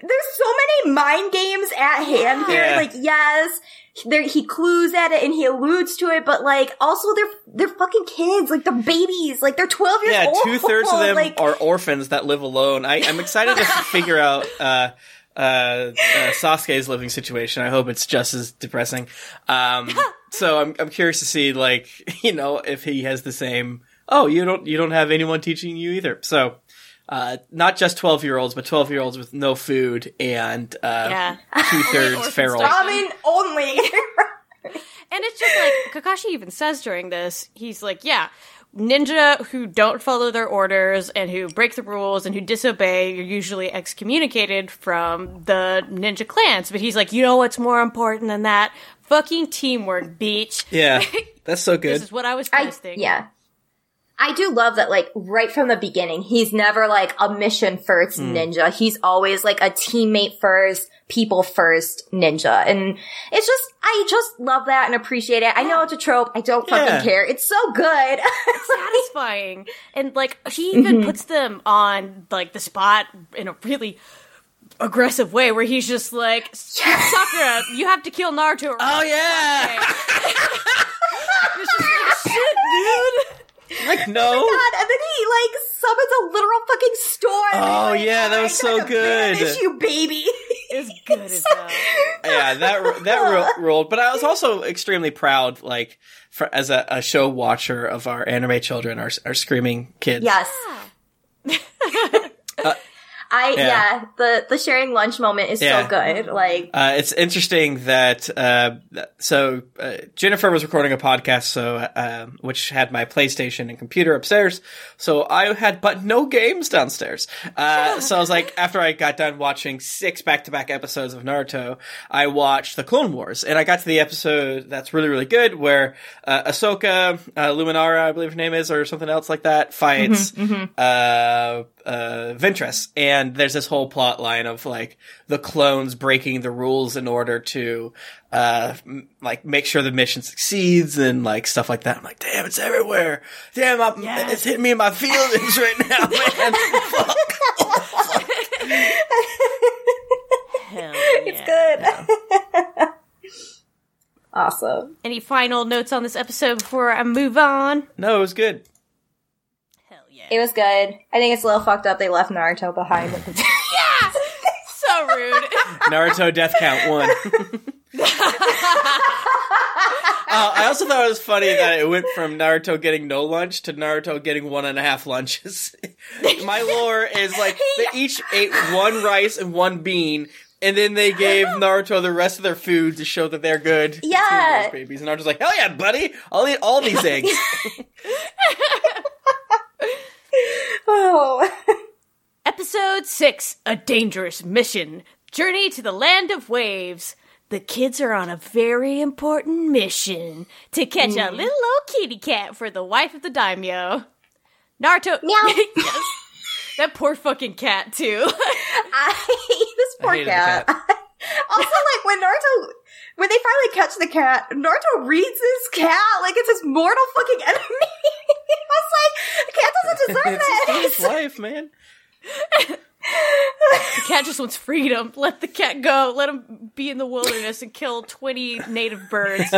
There's so many mind games at hand here. Yeah. Like, yes, there, he clues at it and he alludes to it, but like, also they're, they're fucking kids. Like, they're babies. Like, they're 12 years old. yeah. Two thirds of them Like, are orphans that live alone. I, I'm excited to figure out. Uh, uh, uh, Sasuke's living situation. I hope it's just as depressing. Um, so I'm I'm curious to see like you know if he has the same. Oh, you don't you don't have anyone teaching you either. So. Uh, not just 12 year olds, but 12 year olds with no food and, uh, Yeah. two thirds feral. stuff. ramen only. And it's just like Kakashi even says during this, he's like, yeah, ninja who don't follow their orders and who break the rules and who disobey are usually excommunicated from the ninja clans. But he's like, you know what's more important than that? Fucking teamwork, beach. Yeah, that's so good. This is what I was I, posting. yeah. I do love that, like, right from the beginning, he's never like a mission first Hmm. ninja. He's always like a teammate first, people first ninja. And it's just, I just love that and appreciate it. I know it's a trope. I don't fucking Yeah. care. It's so good. satisfying. And like he even puts them on like the spot in a really aggressive way where he's just like Sakura, you have to kill Naruto. or Oh yeah, It's just like, shit, dude. like oh no. God, and then he like summons a literal fucking storm. Oh, like, yeah, that was so gonna good." banish you baby. It's good as hell. yeah, that that ro- rolled. But I was also extremely proud, like for as a, a show watcher of our anime children, our our screaming kids. yes. Uh, I Yeah. yeah. the the sharing lunch moment is Yeah. so good. Like Uh, it's interesting that uh, so uh, Jennifer was recording a podcast, so uh, which had my PlayStation and computer upstairs. So I had but no games downstairs. Uh, so I was like, after I got done watching six back to back episodes of Naruto, I watched the Clone Wars, and I got to the episode that's really really good where uh, Ahsoka, uh, Luminara, I believe her name is, or something else like that, fights uh, uh, Ventress, and and there's this whole plot line of like the clones breaking the rules in order to uh m- like make sure the mission succeeds and like stuff like that. I'm like, damn, it's everywhere. Damn, I'm, Yes. it's hitting me in my feelings right now, man. Fuck. Hell It's yeah. good. awesome. Any final notes on this episode before I move on? No, it was good. Hell yeah. It was good. I think it's a little fucked up they left Naruto behind. Yeah! So rude. Naruto death count one. Uh, I also thought it was funny that it went from Naruto getting no lunch to Naruto getting one and a half lunches. My lore is like they each ate one rice and one bean, and then they gave Naruto the rest of their food to show that they're good. Yeah. to those babies. And Naruto's like, hell yeah, buddy, I'll eat all these eggs. oh. Episode 6 A Dangerous Mission Journey to the Land of Waves. The kids are on a very important mission to catch a mm. little old kitty cat for the wife of the daimyo. Naruto. Meow. yes. That poor fucking cat, too. I hate this poor hated the cat. also, like when Naruto, when they finally catch the cat, Naruto reads his cat like it's his mortal fucking enemy. I was like, the cat doesn't deserve it's his this. life, man. the cat just wants freedom. Let the cat go. Let him be in the wilderness and kill 20 native birds.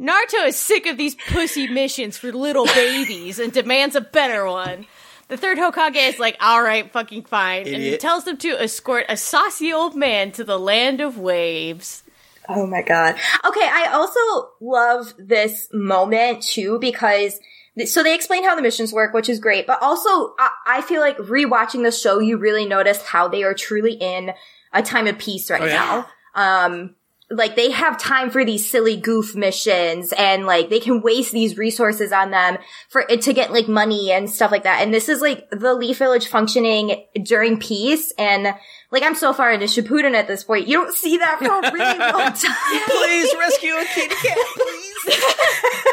Naruto is sick of these pussy missions for little babies and demands a better one. The third Hokage is like, alright, fucking fine. And he tells them to escort a saucy old man to the land of waves. Oh my god. Okay, I also love this moment too because so they explain how the missions work, which is great, but also I, I feel like rewatching the show, you really notice how they are truly in a time of peace right Oh, yeah. now. Um, like they have time for these silly goof missions and like they can waste these resources on them for it to get like money and stuff like that. And this is like the Leaf Village functioning during peace and like I'm so far into Shippuden at this point. You don't see that for a really long time. Please rescue a kitty cat, please.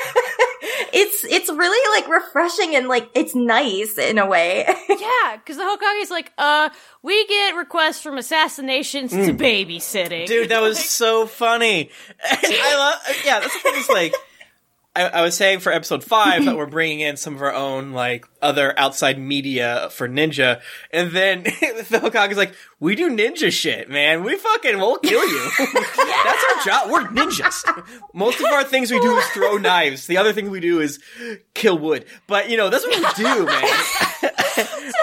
it's it's really like refreshing and like it's nice in a way. Yeah, because the Hokage is like, uh, we get requests from assassinations to babysitting. Dude, that was so funny. I love. Yeah, that's the thing. Is like, I, I was saying for episode five that we're bringing in some of our own like other outside media for Ninja, and then the is like, "We do ninja shit, man. We fucking will kill you. that's our job. We're ninjas. Most of our things we do is throw knives. The other thing we do is kill wood. But you know, that's what we do, man."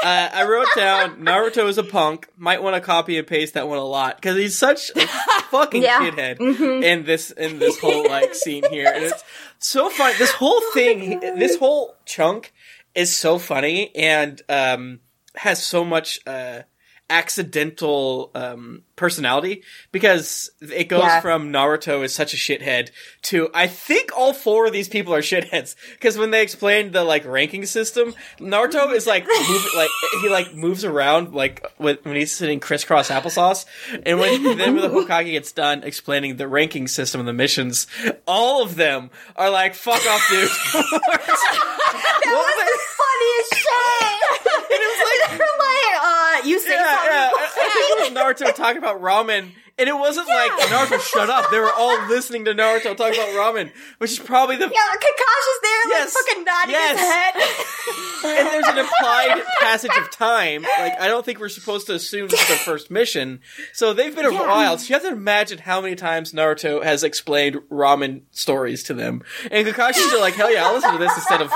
Uh, I wrote down Naruto is a punk. Might want to copy and paste that one a lot because he's such a fucking Yeah. kidhead in this in this whole like scene here, and it's so funny. This whole thing, this whole chunk is so funny and um, has so much uh, accidental um, personality because it goes Yeah. from Naruto is such a shithead to I think all four of these people are shitheads because when they explained the like ranking system, Naruto is like move, like he like moves around like with, when he's sitting crisscross applesauce, and when then when the Hokage gets done explaining the ranking system and the missions, all of them are like fuck off, dude. that was the funniest shit. And it was like They're like, uh, you say yeah, something. yeah. I I think it was Naruto talking about ramen, and it wasn't like Naruto shut up. They were all listening to Naruto talk about ramen, which is probably the Yeah, Kakashi's there, Yes. like fucking nodding Yes. his head. and there's an implied passage of time. Like I don't think we're supposed to assume this is their first mission. So they've been a while. So you have to imagine how many times Naruto has explained ramen stories to them, and Kakashi's like, hell yeah, I'll listen to this instead of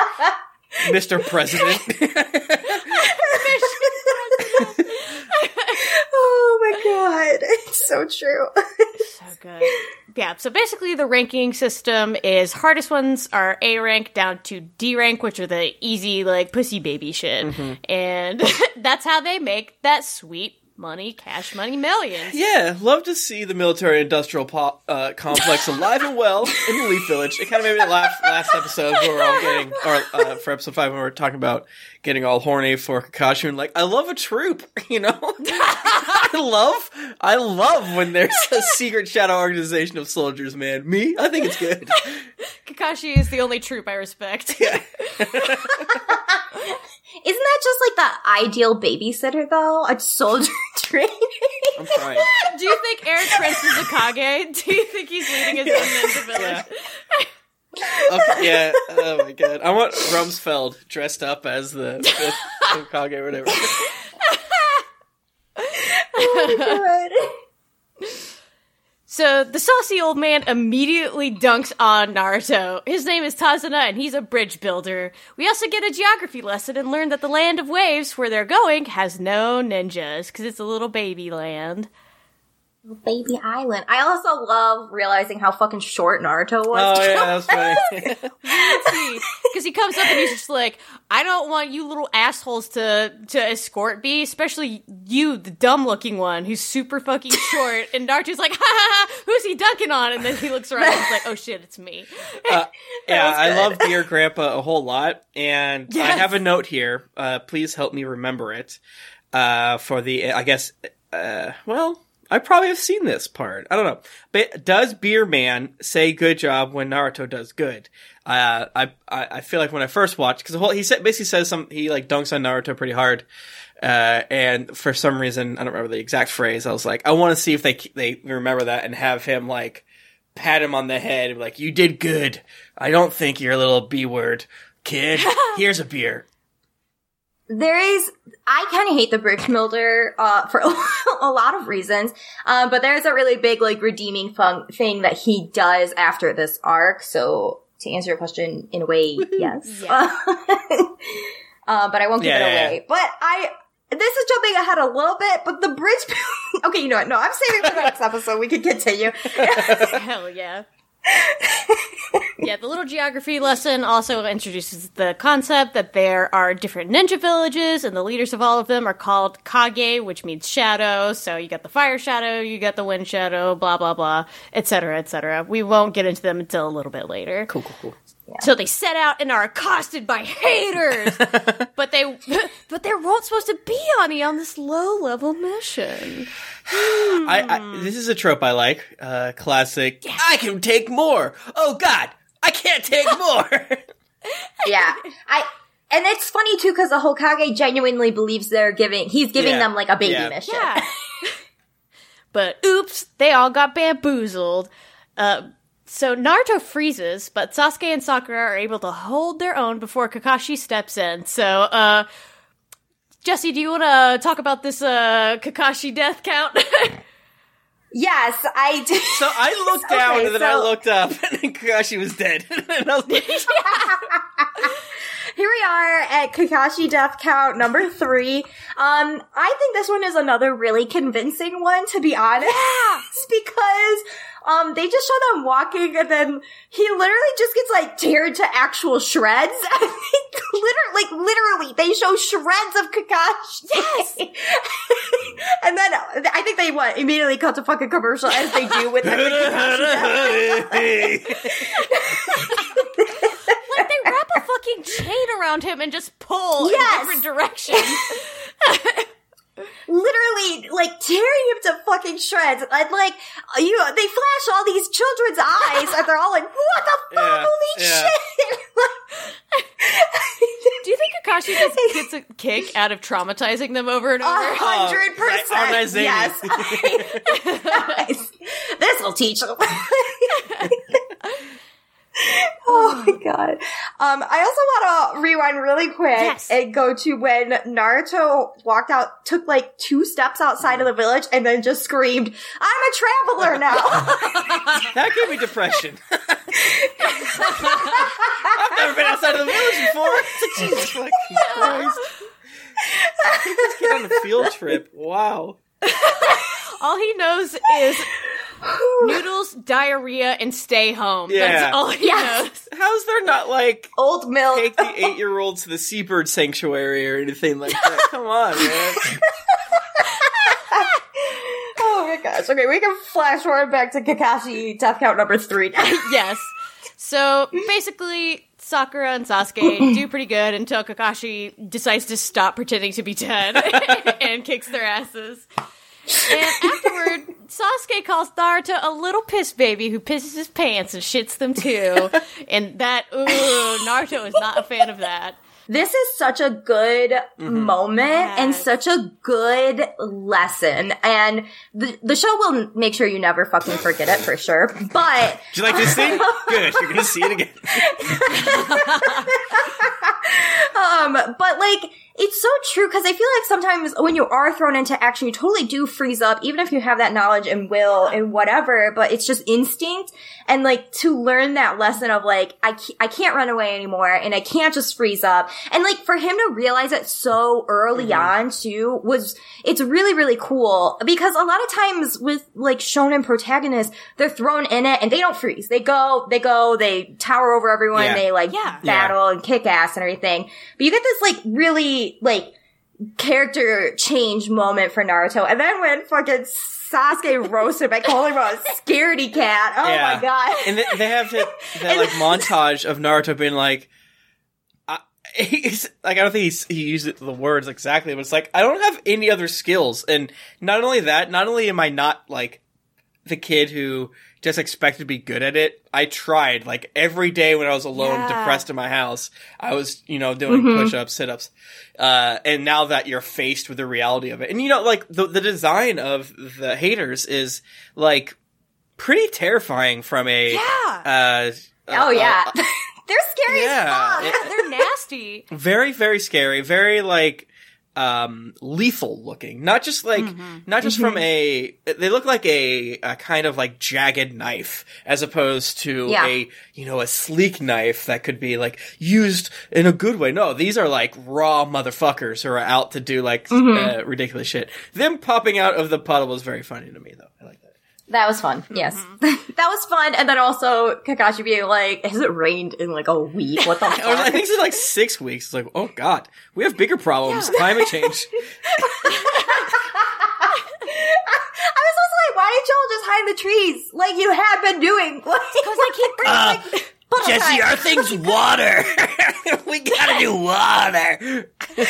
Mr. President. oh my god, it's so true. So good. Yeah, so basically the ranking system is hardest ones are A rank down to D rank, which are the easy, like, pussy baby shit. Mm-hmm. And that's how they make that sweet money, cash money millions. Yeah, love to see the military industrial po- uh, complex alive and well in the Leaf Village. It kind of made me laugh last episode where we're all getting, or uh, for episode five when we are talking about getting all horny for Kakashi and like, I love a troop, you know? I love, I love when there's a secret shadow organization of soldiers, man. Me? I think it's good. Kakashi is the only troop I respect. Yeah. Isn't that just like the ideal babysitter though? A soldier training. I'm trying. Do you think Erik Prince is a Kage? Do you think he's leading his own ninja village? Okay, yeah. Oh my god. I want Rumsfeld dressed up as the, the Hokage or whatever. Oh, Good. So the saucy old man immediately dunks on Naruto. His name is Tazuna, and he's a bridge builder. We also get a geography lesson and learn that the land of waves, where they're going, has no ninjas because it's a little baby land. Baby Island. I also love realizing how fucking short Naruto was. Oh yeah, that's funny. Because he comes up and he's just like, "I don't want you little assholes to to escort me, especially you, the dumb looking one who's super fucking short." And Naruto's like, "Ha ha ha! Who's he dunking on?" And then he looks around and he's like, "Oh shit, it's me." Uh, yeah, I love Dear Grandpa a whole lot, and I have a note here. Uh, please help me remember it. Uh, for the, I guess, uh, well, I probably have seen this part. I don't know. But does Beer Man say good job when Naruto does good? Uh, I, I, I feel like when I first watched, because whole he said, basically says some, he like dunks on Naruto pretty hard. Uh, and for some reason, I don't remember the exact phrase. I was like, I want to see if they, they remember that and have him like, pat him on the head, like, you did good. I don't think you're a little B word. Kid, here's a beer. there is I kind of hate the bridge builder uh, for a lot of reasons, uh, but there's a really big like redeeming fun- thing that he does after this arc. So to answer your question, in a way, yes. Yeah. uh, but I won't give Yeah, it yeah, away. But I. This is jumping ahead a little bit, but the bridge. okay, you know what? No, I'm saving for the next episode. We can continue. Hell yeah. Yeah, the little geography lesson also introduces the concept that there are different ninja villages, and the leaders of all of them are called Kage, which means shadow. So you got the fire shadow, you got the wind shadow, blah blah blah, etc. etc. We won't get into them until a little bit later. Cool, cool, cool. So they set out and are accosted by haters, but they but they weren't supposed to be on on this low level mission. I, I, this is a trope I like. Uh, classic. I can take more. Oh God, I can't take more. yeah, I. And it's funny too because the Hokage genuinely believes they're giving. He's giving Yeah. them like a baby Yeah. mission. Yeah. but oops, they all got bamboozled. Uh, so Naruto freezes, but Sasuke and Sakura are able to hold their own before Kakashi steps in. So, uh, Jessy, do you want to talk about this uh, Kakashi death count? Yes, I did. so I looked down and then I looked up and then Kakashi was dead. and was like, Here we are at Kakashi death count number three. Um, I think this one is another really convincing one, to be honest, because um, they just show them walking, and then he literally just gets like teared to actual shreds. literally, like literally, they show shreds of Kakashi. Yes, and then I think they what immediately cut to fucking commercial as they do with every Kakashi like they wrap a fucking chain around him and just pull Yes. in different directions. Literally like tearing him to fucking shreds. And like you, they flash all these children's eyes, and they're all like, "What the fuck? Yeah, Holy yeah. shit!" Do you think Kakashi just gets a kick out of traumatizing them over and A over? hundred Oh, right, percent. Arnaz Zany. Yes. this will teach them. Oh my god. Um, I also want to rewind really quick Yes. and go to when Naruto walked out, took like two steps outside of the village, and then just screamed, "I'm a traveler now." that gave me depression. I've never been outside of the village before. Jesus fucking Christ. Let's get on a field trip. Wow. All he knows is noodles, diarrhea, and stay home. Yeah. That's all he Yes. knows. How's there not like Old milk. take the eight year old to the seabird sanctuary or anything like that? Come on, man. Oh my gosh. Okay, we can flash forward back to Kakashi death count number three now. Yes. So basically, Sakura and Sasuke do pretty good until Kakashi decides to stop pretending to be dead and kicks their asses. And afterward, Sasuke calls Naruto a little piss baby who pisses his pants and shits them too. and that, ooh, Naruto is not a fan of that. This is such a good moment and such a good lesson. And the, the show will make sure you never fucking forget it for sure. But Do you like this scene? Good. You're gonna see it again. Um, but like, it's so true because I feel like sometimes when you are thrown into action, you totally do freeze up, even if you have that knowledge and will and whatever, but it's just instinct. And like, to learn that lesson of like, I, ca- I can't run away anymore and I can't just freeze up. And like, for him to realize it so early mm-hmm. on too was, it's really, really cool because a lot of times with like shonen protagonists, they're thrown in it and they don't freeze. They go, they go, they tower over everyone, Yeah. they like Yeah. battle and kick ass and everything. But you get this like really like character change moment for Naruto. And then when fucking Sasuke roasted by calling him a scaredy cat. Oh Yeah. my god. And they, they have that, that like montage of Naruto being like, I, he's like, I don't think he's, he used it, the words exactly, but it's like, I don't have any other skills. And not only that, not only am I not like the kid who just expected to be good at it, I tried like every day when I was alone, Yeah. depressed in my house, I was, you know, doing push ups, sit ups. Uh, and now that you're faced with the reality of it, and you know, like the, the design of the haters is like pretty terrifying from a, Yeah. uh, Oh uh, yeah. They're scary yeah, as fuck. it- They're nasty. very very scary very like um lethal looking. Not just like not just from a they look like a, a kind of like jagged knife as opposed to Yeah. a you know a sleek knife that could be like used in a good way. No these are like raw motherfuckers who are out to do like uh, ridiculous shit. Them popping out of the puddle was very funny to me though. I like that That was fun. Yes. Mm-hmm. that was fun. And then also Kakashi being like, has it rained in like a week? What the I, I think it's like six weeks. It's like, oh god, we have bigger problems. Climate change. I was also like, why didn't y'all just hide in the trees like you had been doing? Because I keep bringing like, puddle time. our thing's water. we gotta do water.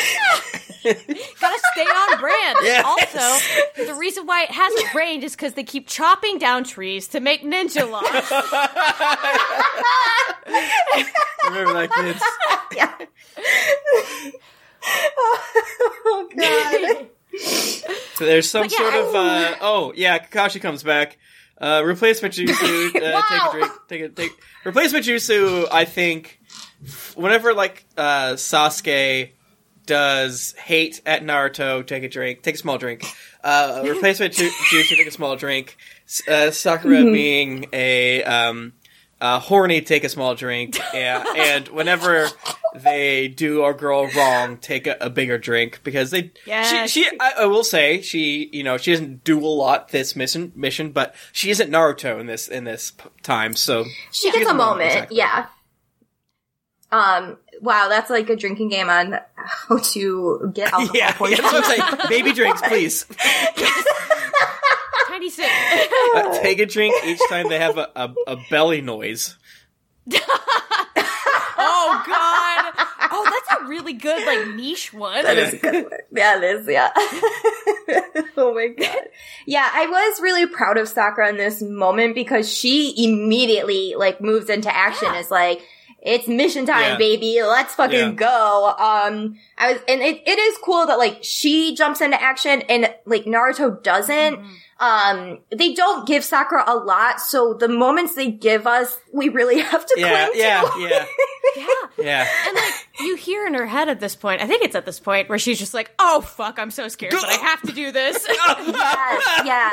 Gotta stay on brand. Yes. Also, the reason why it hasn't rained is because they keep chopping down trees to make ninja locks. Remember that, kids? Yeah. oh god. There's some yeah, sort I- of. Uh, oh yeah, Kakashi comes back. Uh, replacement jutsu. Uh, Wow. Take a drink. Take a take. Replacement jutsu. I think whenever like uh, Sasuke does hate at Naruto, take a drink. Take a small drink. Uh, replacement ju- jutsu. Take a small drink. Uh, Sakura Mm-hmm. being a um, uh, horny, take a small drink. Yeah, and whenever they do a girl wrong, take a, a bigger drink because they. Yes. She, she I, I will say she, you know, she doesn't do a lot this mission, mission, but she isn't Naruto in this in this p- time. So She gets a moment, exactly. yeah. Um, wow, that's like a drinking game on how to get alcohol Yeah, yeah, that's what I'm saying. Baby drinks, please. Tiny sip. Uh, take a drink each time they have a, a, a belly noise. oh god. Oh, that's a really good like niche one. That is a good one. Yeah, it is, yeah. oh my god. Yeah, I was really proud of Sakura in this moment because she immediately like moves into action. Yeah. It's like, it's mission time, Yeah. baby. Let's fucking Yeah. go. Um, I was, and it, it is cool that like she jumps into action and like Naruto doesn't. Mm-hmm. Um, they don't give Sakura a lot, so the moments they give us, we really have to Yeah, cling yeah, to. yeah, Yeah. yeah. And like you hear in her head at this point, I think it's at this point where she's just like, "Oh fuck, I'm so scared, but I have to do this." Yes, yeah.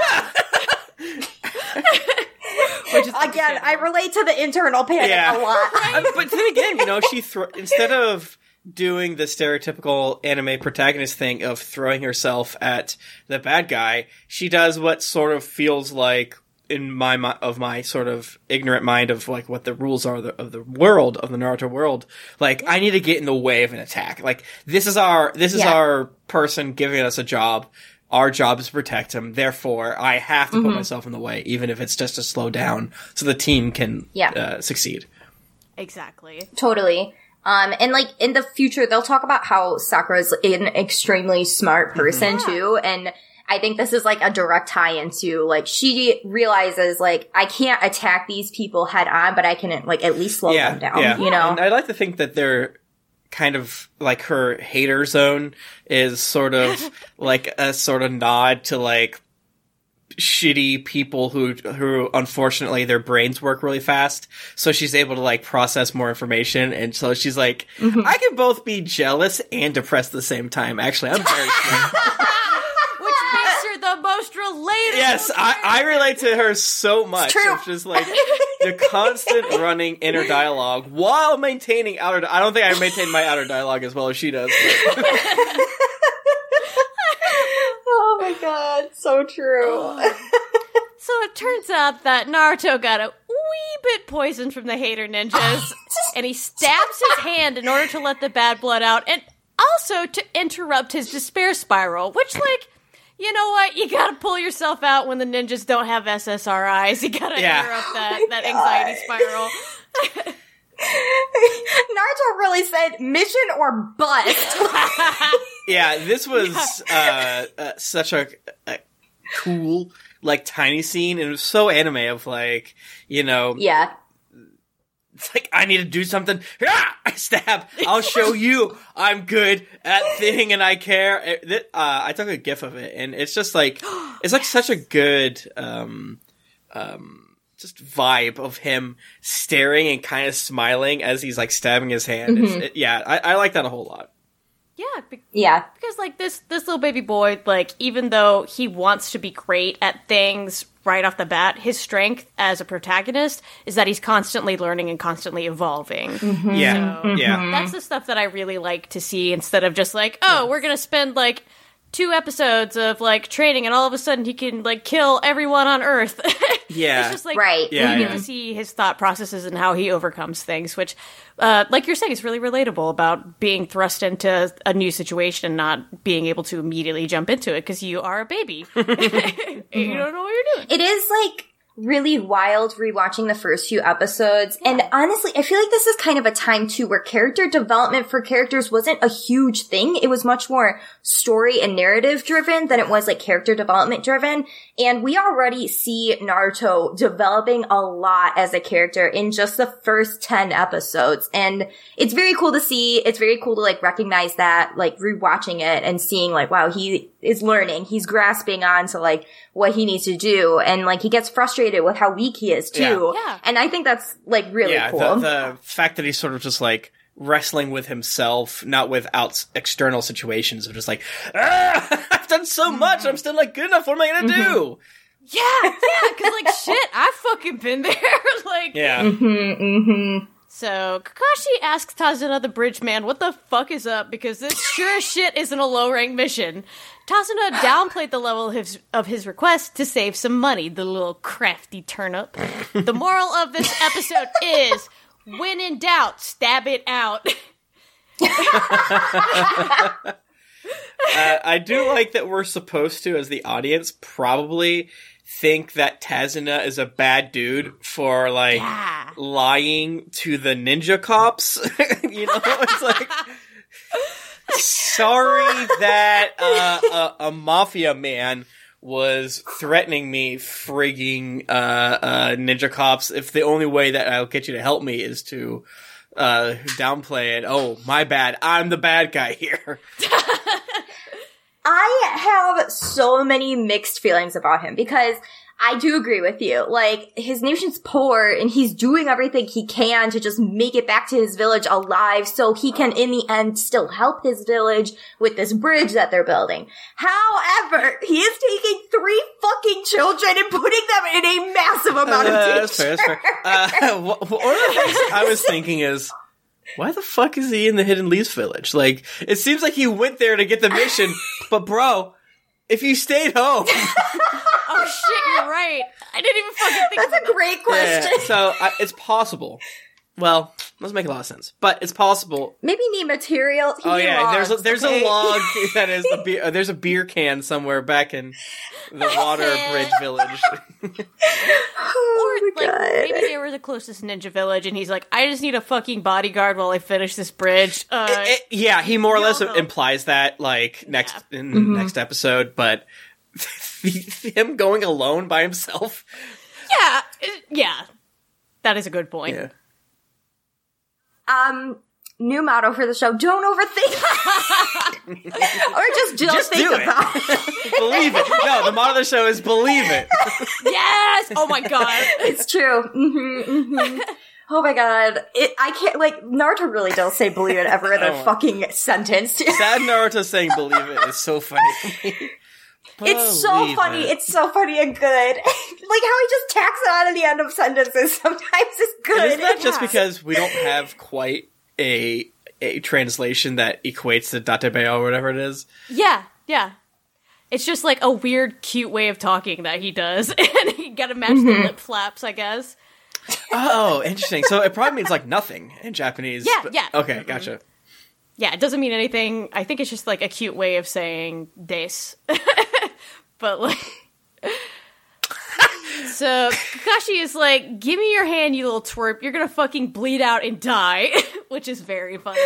Which is Again, I relate to the internal panic Yeah. a lot. Uh, but then again, you know, she thro- instead of doing the stereotypical anime protagonist thing of throwing herself at the bad guy, she does what sort of feels like in my of my sort of ignorant mind of like what the rules are of the, of the world of the Naruto world. Like I need to get in the way of an attack. Like this is our this is Yeah. our person giving us a job. Our job is to protect him. Therefore, I have to Mm-hmm. put myself in the way, even if it's just to slow down, so the team can Yeah. uh, succeed. exactly. Totally. Um, and like in the future, they'll talk about how Sakura's an extremely smart person Yeah. too. And I think this is like a direct tie into like she realizes like I can't attack these people head on, but I can like at least slow them down. You know, and I like to think that they're kind of like her hater zone is sort of like a sort of nod to like shitty people who who unfortunately their brains work really fast so she's able to like process more information and so she's like Mm-hmm. i can both be jealous and depressed at the same time actually i'm very smart Which makes her the most relatable. yes I, I relate to her so much true. it's just like the constant running inner dialogue while maintaining outer i don't think i maintain my outer dialogue as well as she does but- my god, so true. So it turns out that Naruto got a wee bit poisoned from the hater ninjas, and he stabs his hand in order to let the bad blood out, and also to interrupt his despair spiral, which, like, you know what? You gotta pull yourself out when the ninjas don't have SSRIs. You gotta Yeah. interrupt that, oh that anxiety spiral. Naruto really said mission or bust. Yeah, this was uh, uh, such a, a cool, like tiny scene, and it was so anime of like, you know, yeah. it's like I need to do something. Ah! I stab. I'll show you I'm good at thing, and I care. It- th- uh, I took a gif of it, and it's just like it's like such a good, um, um, just vibe of him staring and kind of smiling as he's like stabbing his hand. It's, it, yeah, I, I like that a whole lot. Yeah, be- Yeah. because like this this little baby boy, like even though he wants to be great at things right off the bat, his strength as a protagonist is that he's constantly learning and constantly evolving. Mm-hmm. Yeah, So- yeah. That's the stuff that I really like to see instead of just like, oh, we're gonna spend like two episodes of like training and all of a sudden he can like kill everyone on Earth. Yeah. it's just like Right. Yeah, you get to see his thought processes and how he overcomes things, which, uh, like you're saying, is really relatable about being thrust into a new situation and not being able to immediately jump into it because you are a baby. you don't know what you're doing. It is like really wild rewatching the first few episodes. And honestly, I feel like this is kind of a time too where character development for characters wasn't a huge thing. It was much more story and narrative driven than it was like character development driven. And we already see Naruto developing a lot as a character in just the first 10 episodes. And it's very cool to see. It's very cool to like recognize that, like rewatching it and seeing like, wow, he is learning. He's grasping on to like what he needs to do. And like he gets frustrated with how weak he is too. Yeah. Yeah. And I think that's like really yeah, cool. the, the fact that he's sort of just like wrestling with himself, not with out external situations of just like, ah, I've done so much, I'm still like good enough. What am I gonna do? Yeah, yeah, because like shit, I've fucking been there. like, Yeah, Mm-hmm. So Kakashi asks Tazuna the bridge man, what the fuck is up? Because this sure as shit isn't a low rank mission. Tazuna downplayed the level of his, of his request to save some money, the little crafty turnip. the moral of this episode is when in doubt, stab it out. uh, I do like that we're supposed to, as the audience, probably think that Tazuna is a bad dude for like Yeah. lying to the ninja cops. you know, it's like. Sorry that uh, a, a mafia man was threatening me, frigging uh, uh, ninja cops. If the only way that I'll get you to help me is to uh, downplay it. Oh, my bad. I'm the bad guy here. I have so many mixed feelings about him because I do agree with you. Like, his nation's poor and he's doing everything he can to just make it back to his village alive so he can, in the end, still help his village with this bridge that they're building. However, he is taking three fucking children and putting them in a massive amount of Uh, danger. that's fair, that's fair. Uh, wh- wh- one of the things I was thinking is, why the fuck is he in the Hidden Leaves village? Like, it seems like he went there to get the mission, but bro, if you stayed home, oh shit, you're right. I didn't even fucking think That's about a great question. Yeah, so uh, it's possible. Well, doesn't make a lot of sense, but it's possible. Maybe need material. He Oh need yeah, there's a, there's okay? a log that is the beer. Uh, there's a beer can somewhere back in the Water Bridge village. Oh Or my like God. maybe they were the closest ninja village, and he's like, I just need a fucking bodyguard while I finish this bridge. Uh, It- yeah, he more or less know. implies that like next in Mm-hmm. next episode, but him going alone by himself. Yeah, yeah. That is a good point. Yeah. Um, new motto for the show: don't overthink, or just don't Just think do it. about it. believe it. No, the motto of the show is believe it. Yes. Oh my god. It's true. hmm hmm Oh my god, it, I can't like Naruto really don't say believe it ever in a Oh fucking sentence. Sad Naruto saying believe it is so funny to me. It's so funny. it. It's so funny and good. like how he just tacks it on at the end of sentences. Sometimes it's good. And isn't that just because we don't have quite a a translation that equates to Dattebayo or whatever it is? Yeah, yeah. It's just like a weird, cute way of talking that he does, and you gotta match the mm-hmm. lip flaps, I guess. Oh, interesting. So it probably means like nothing in Japanese. Yeah, but- yeah. Okay, gotcha. Yeah, it doesn't mean anything. I think it's just like a cute way of saying des. but like. so Kakashi is like, "Give me your hand, you little twerp. You're gonna fucking bleed out and die," which is very funny.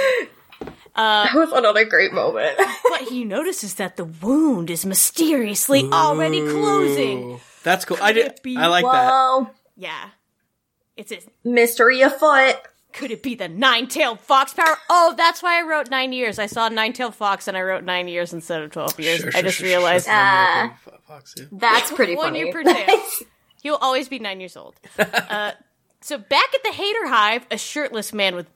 Uh, that was another great moment. But he notices that the wound is mysteriously already closing. That's cool. I did. I like that. Whoa, Yeah, it's a mystery afoot. Could it be the nine-tailed fox power? Oh, that's why I wrote nine years. I saw nine-tailed fox and I wrote nine years instead of twelve years. Sure, I just sure, realized sure. Fox, yeah. That's pretty one funny. year per tail. He'll always be nine years old. Uh, so back at the Hater Hive, a shirtless man with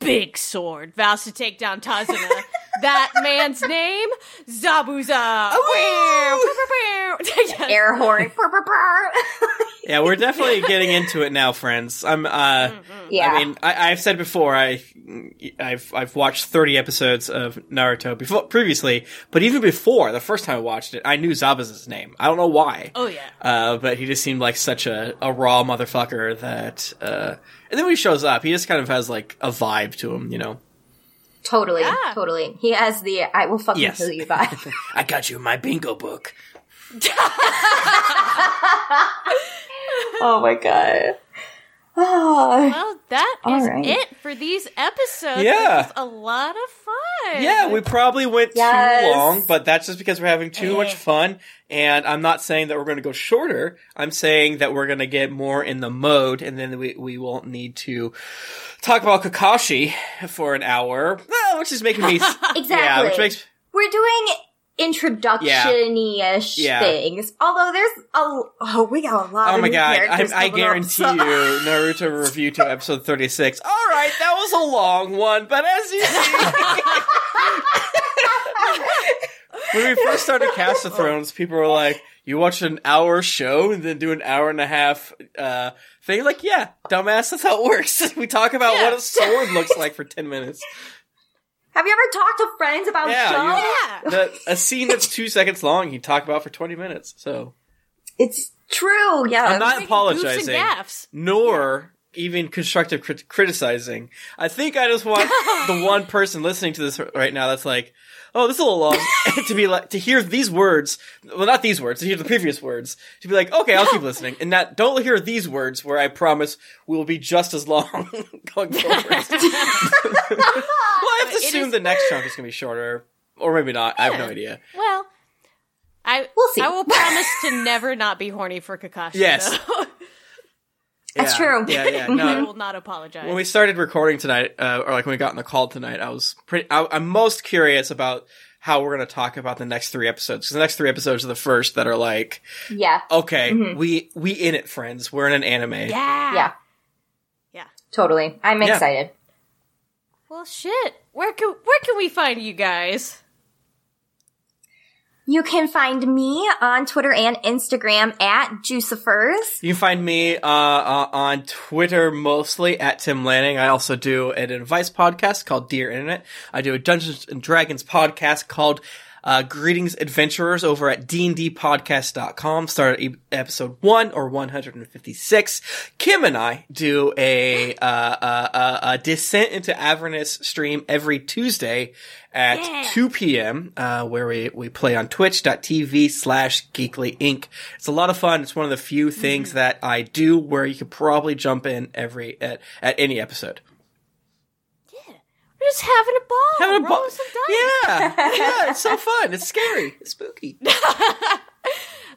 big sword vows to take down Tazuna. that man's name, Zabuza. Yes. Air horn. Yeah, we're definitely getting into it now, friends. I'm. uh yeah. I mean, I, I've said before, I, I've I've watched 30 episodes of Naruto before previously, but even before the first time I watched it, I knew Zabuza's name. I don't know why. Oh yeah. Uh, but he just seemed like such a, a raw motherfucker that, uh, and then when he shows up, he just kind of has like a vibe to him, you know? totally, Yeah. totally. He has the I will fucking Yes. kill you vibe. I got you in my bingo book. oh my god. Oh. Well, that All is right. it for these episodes. Yeah. It was a lot of fun. Yeah, we probably went Yes. too long, but that's just because we're having too eh. much fun. And I'm not saying that we're going to go shorter. I'm saying that we're going to get more in the mode, and then we we won't need to talk about Kakashi for an hour, which is making me Exactly. Yeah, which makes We're doing introduction-ish Yeah. things. Although there's a oh, we got a lot. Oh my god! I, I coming up, guarantee so- you, Naruto Reviewto episode thirty six. All right, that was a long one, but as you see, when we first started Cast of Thrones, people were like, "You watch an hour show and then do an hour and a half uh, thing." Like, yeah, dumbass, that's how it works. we talk about Yeah. what a sword looks like for ten minutes. Have you ever talked to friends about Yeah, shows? you- Yeah. The, a scene that's two seconds long, you talk about for twenty minutes. So It's true. Yeah. I'm not apologizing. gaffs. nor even constructive crit- criticizing. I think I just want the one person listening to this right now that's like, "Oh, this is a little long," to be like to hear these words. Well, not these words. To hear the previous words. To be like, "Okay, I'll keep listening," and not don't hear these words where I promise we will be just as long going forward. well, I have to It assume is- the next chunk is going to be shorter, or maybe not. I have no idea. Well, I We'll see. I will promise to never not be horny for Kakashi. Yes. Though. That's Yeah, true. Yeah, yeah. I will not apologize. when we started recording tonight, uh, or like when we got on the call tonight, I was pretty. I, I'm most curious about how we're going to talk about the next three episodes because the next three episodes are the first that are like, Yeah. okay, Mhm. we we in it, friends. We're in an anime. yeah. Yeah. Yeah. Totally. I'm Yeah. excited. Well, shit. Where can where can we find you guys? You can find me on Twitter and Instagram at Juicifers. You can find me uh, uh, on Twitter mostly at Tim Lanning. I also do an advice podcast called Dear Internet. I do a Dungeons and Dragons podcast called uh, Greetings Adventurers over at dndpodcast.com. Start at episode 1 or 156. Kym and I do a, uh, uh, uh, a Descent into Avernus stream every Tuesday at Yeah. 2 p.m., uh, where we, we play on twitch.tv slash geekly inc. It's a lot of fun. It's one of the few things that I do where you could probably jump in every, at, at any episode. We're just having a ball. Having a ball. Yeah. Yeah. It's so fun. It's scary. It's spooky.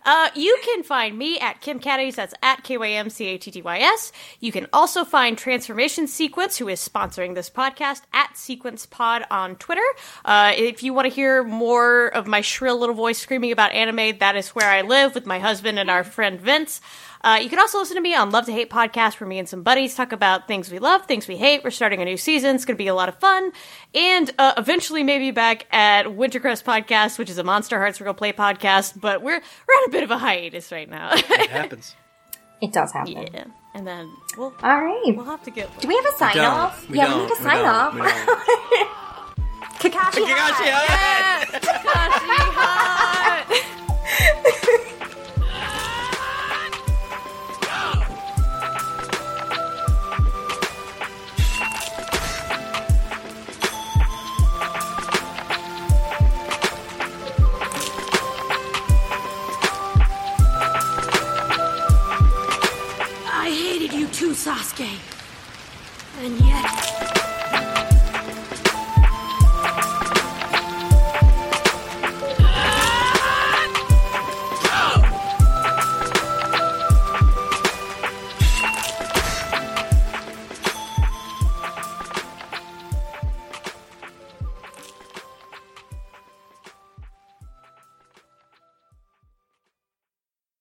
Uh, you can find me at Kym Cattys. That's at K Y M C A T T Y S. You can also find Transformation Sequence, who is sponsoring this podcast, at Sequence Pod on Twitter. Uh, if you want to hear more of my shrill little voice screaming about anime, that is where I live with my husband and our friend Vince. Uh, you can also listen to me on Love to Hate podcast, where me and some buddies talk about things we love, things we hate. We're starting a new season; it's going to be a lot of fun, and uh, eventually maybe back at Wintercrest podcast, which is a Monsterhearts Real Play podcast. But we're we're on a bit of a hiatus right now. It happens. It does happen. yeah, and then we'll All right. we'll have to get. Do we have a sign off? We yeah, don't. we need a sign don't. off. We don't. Kakashi, Kakashi, hi. hi. Takashi hot. Sasuke. And yet,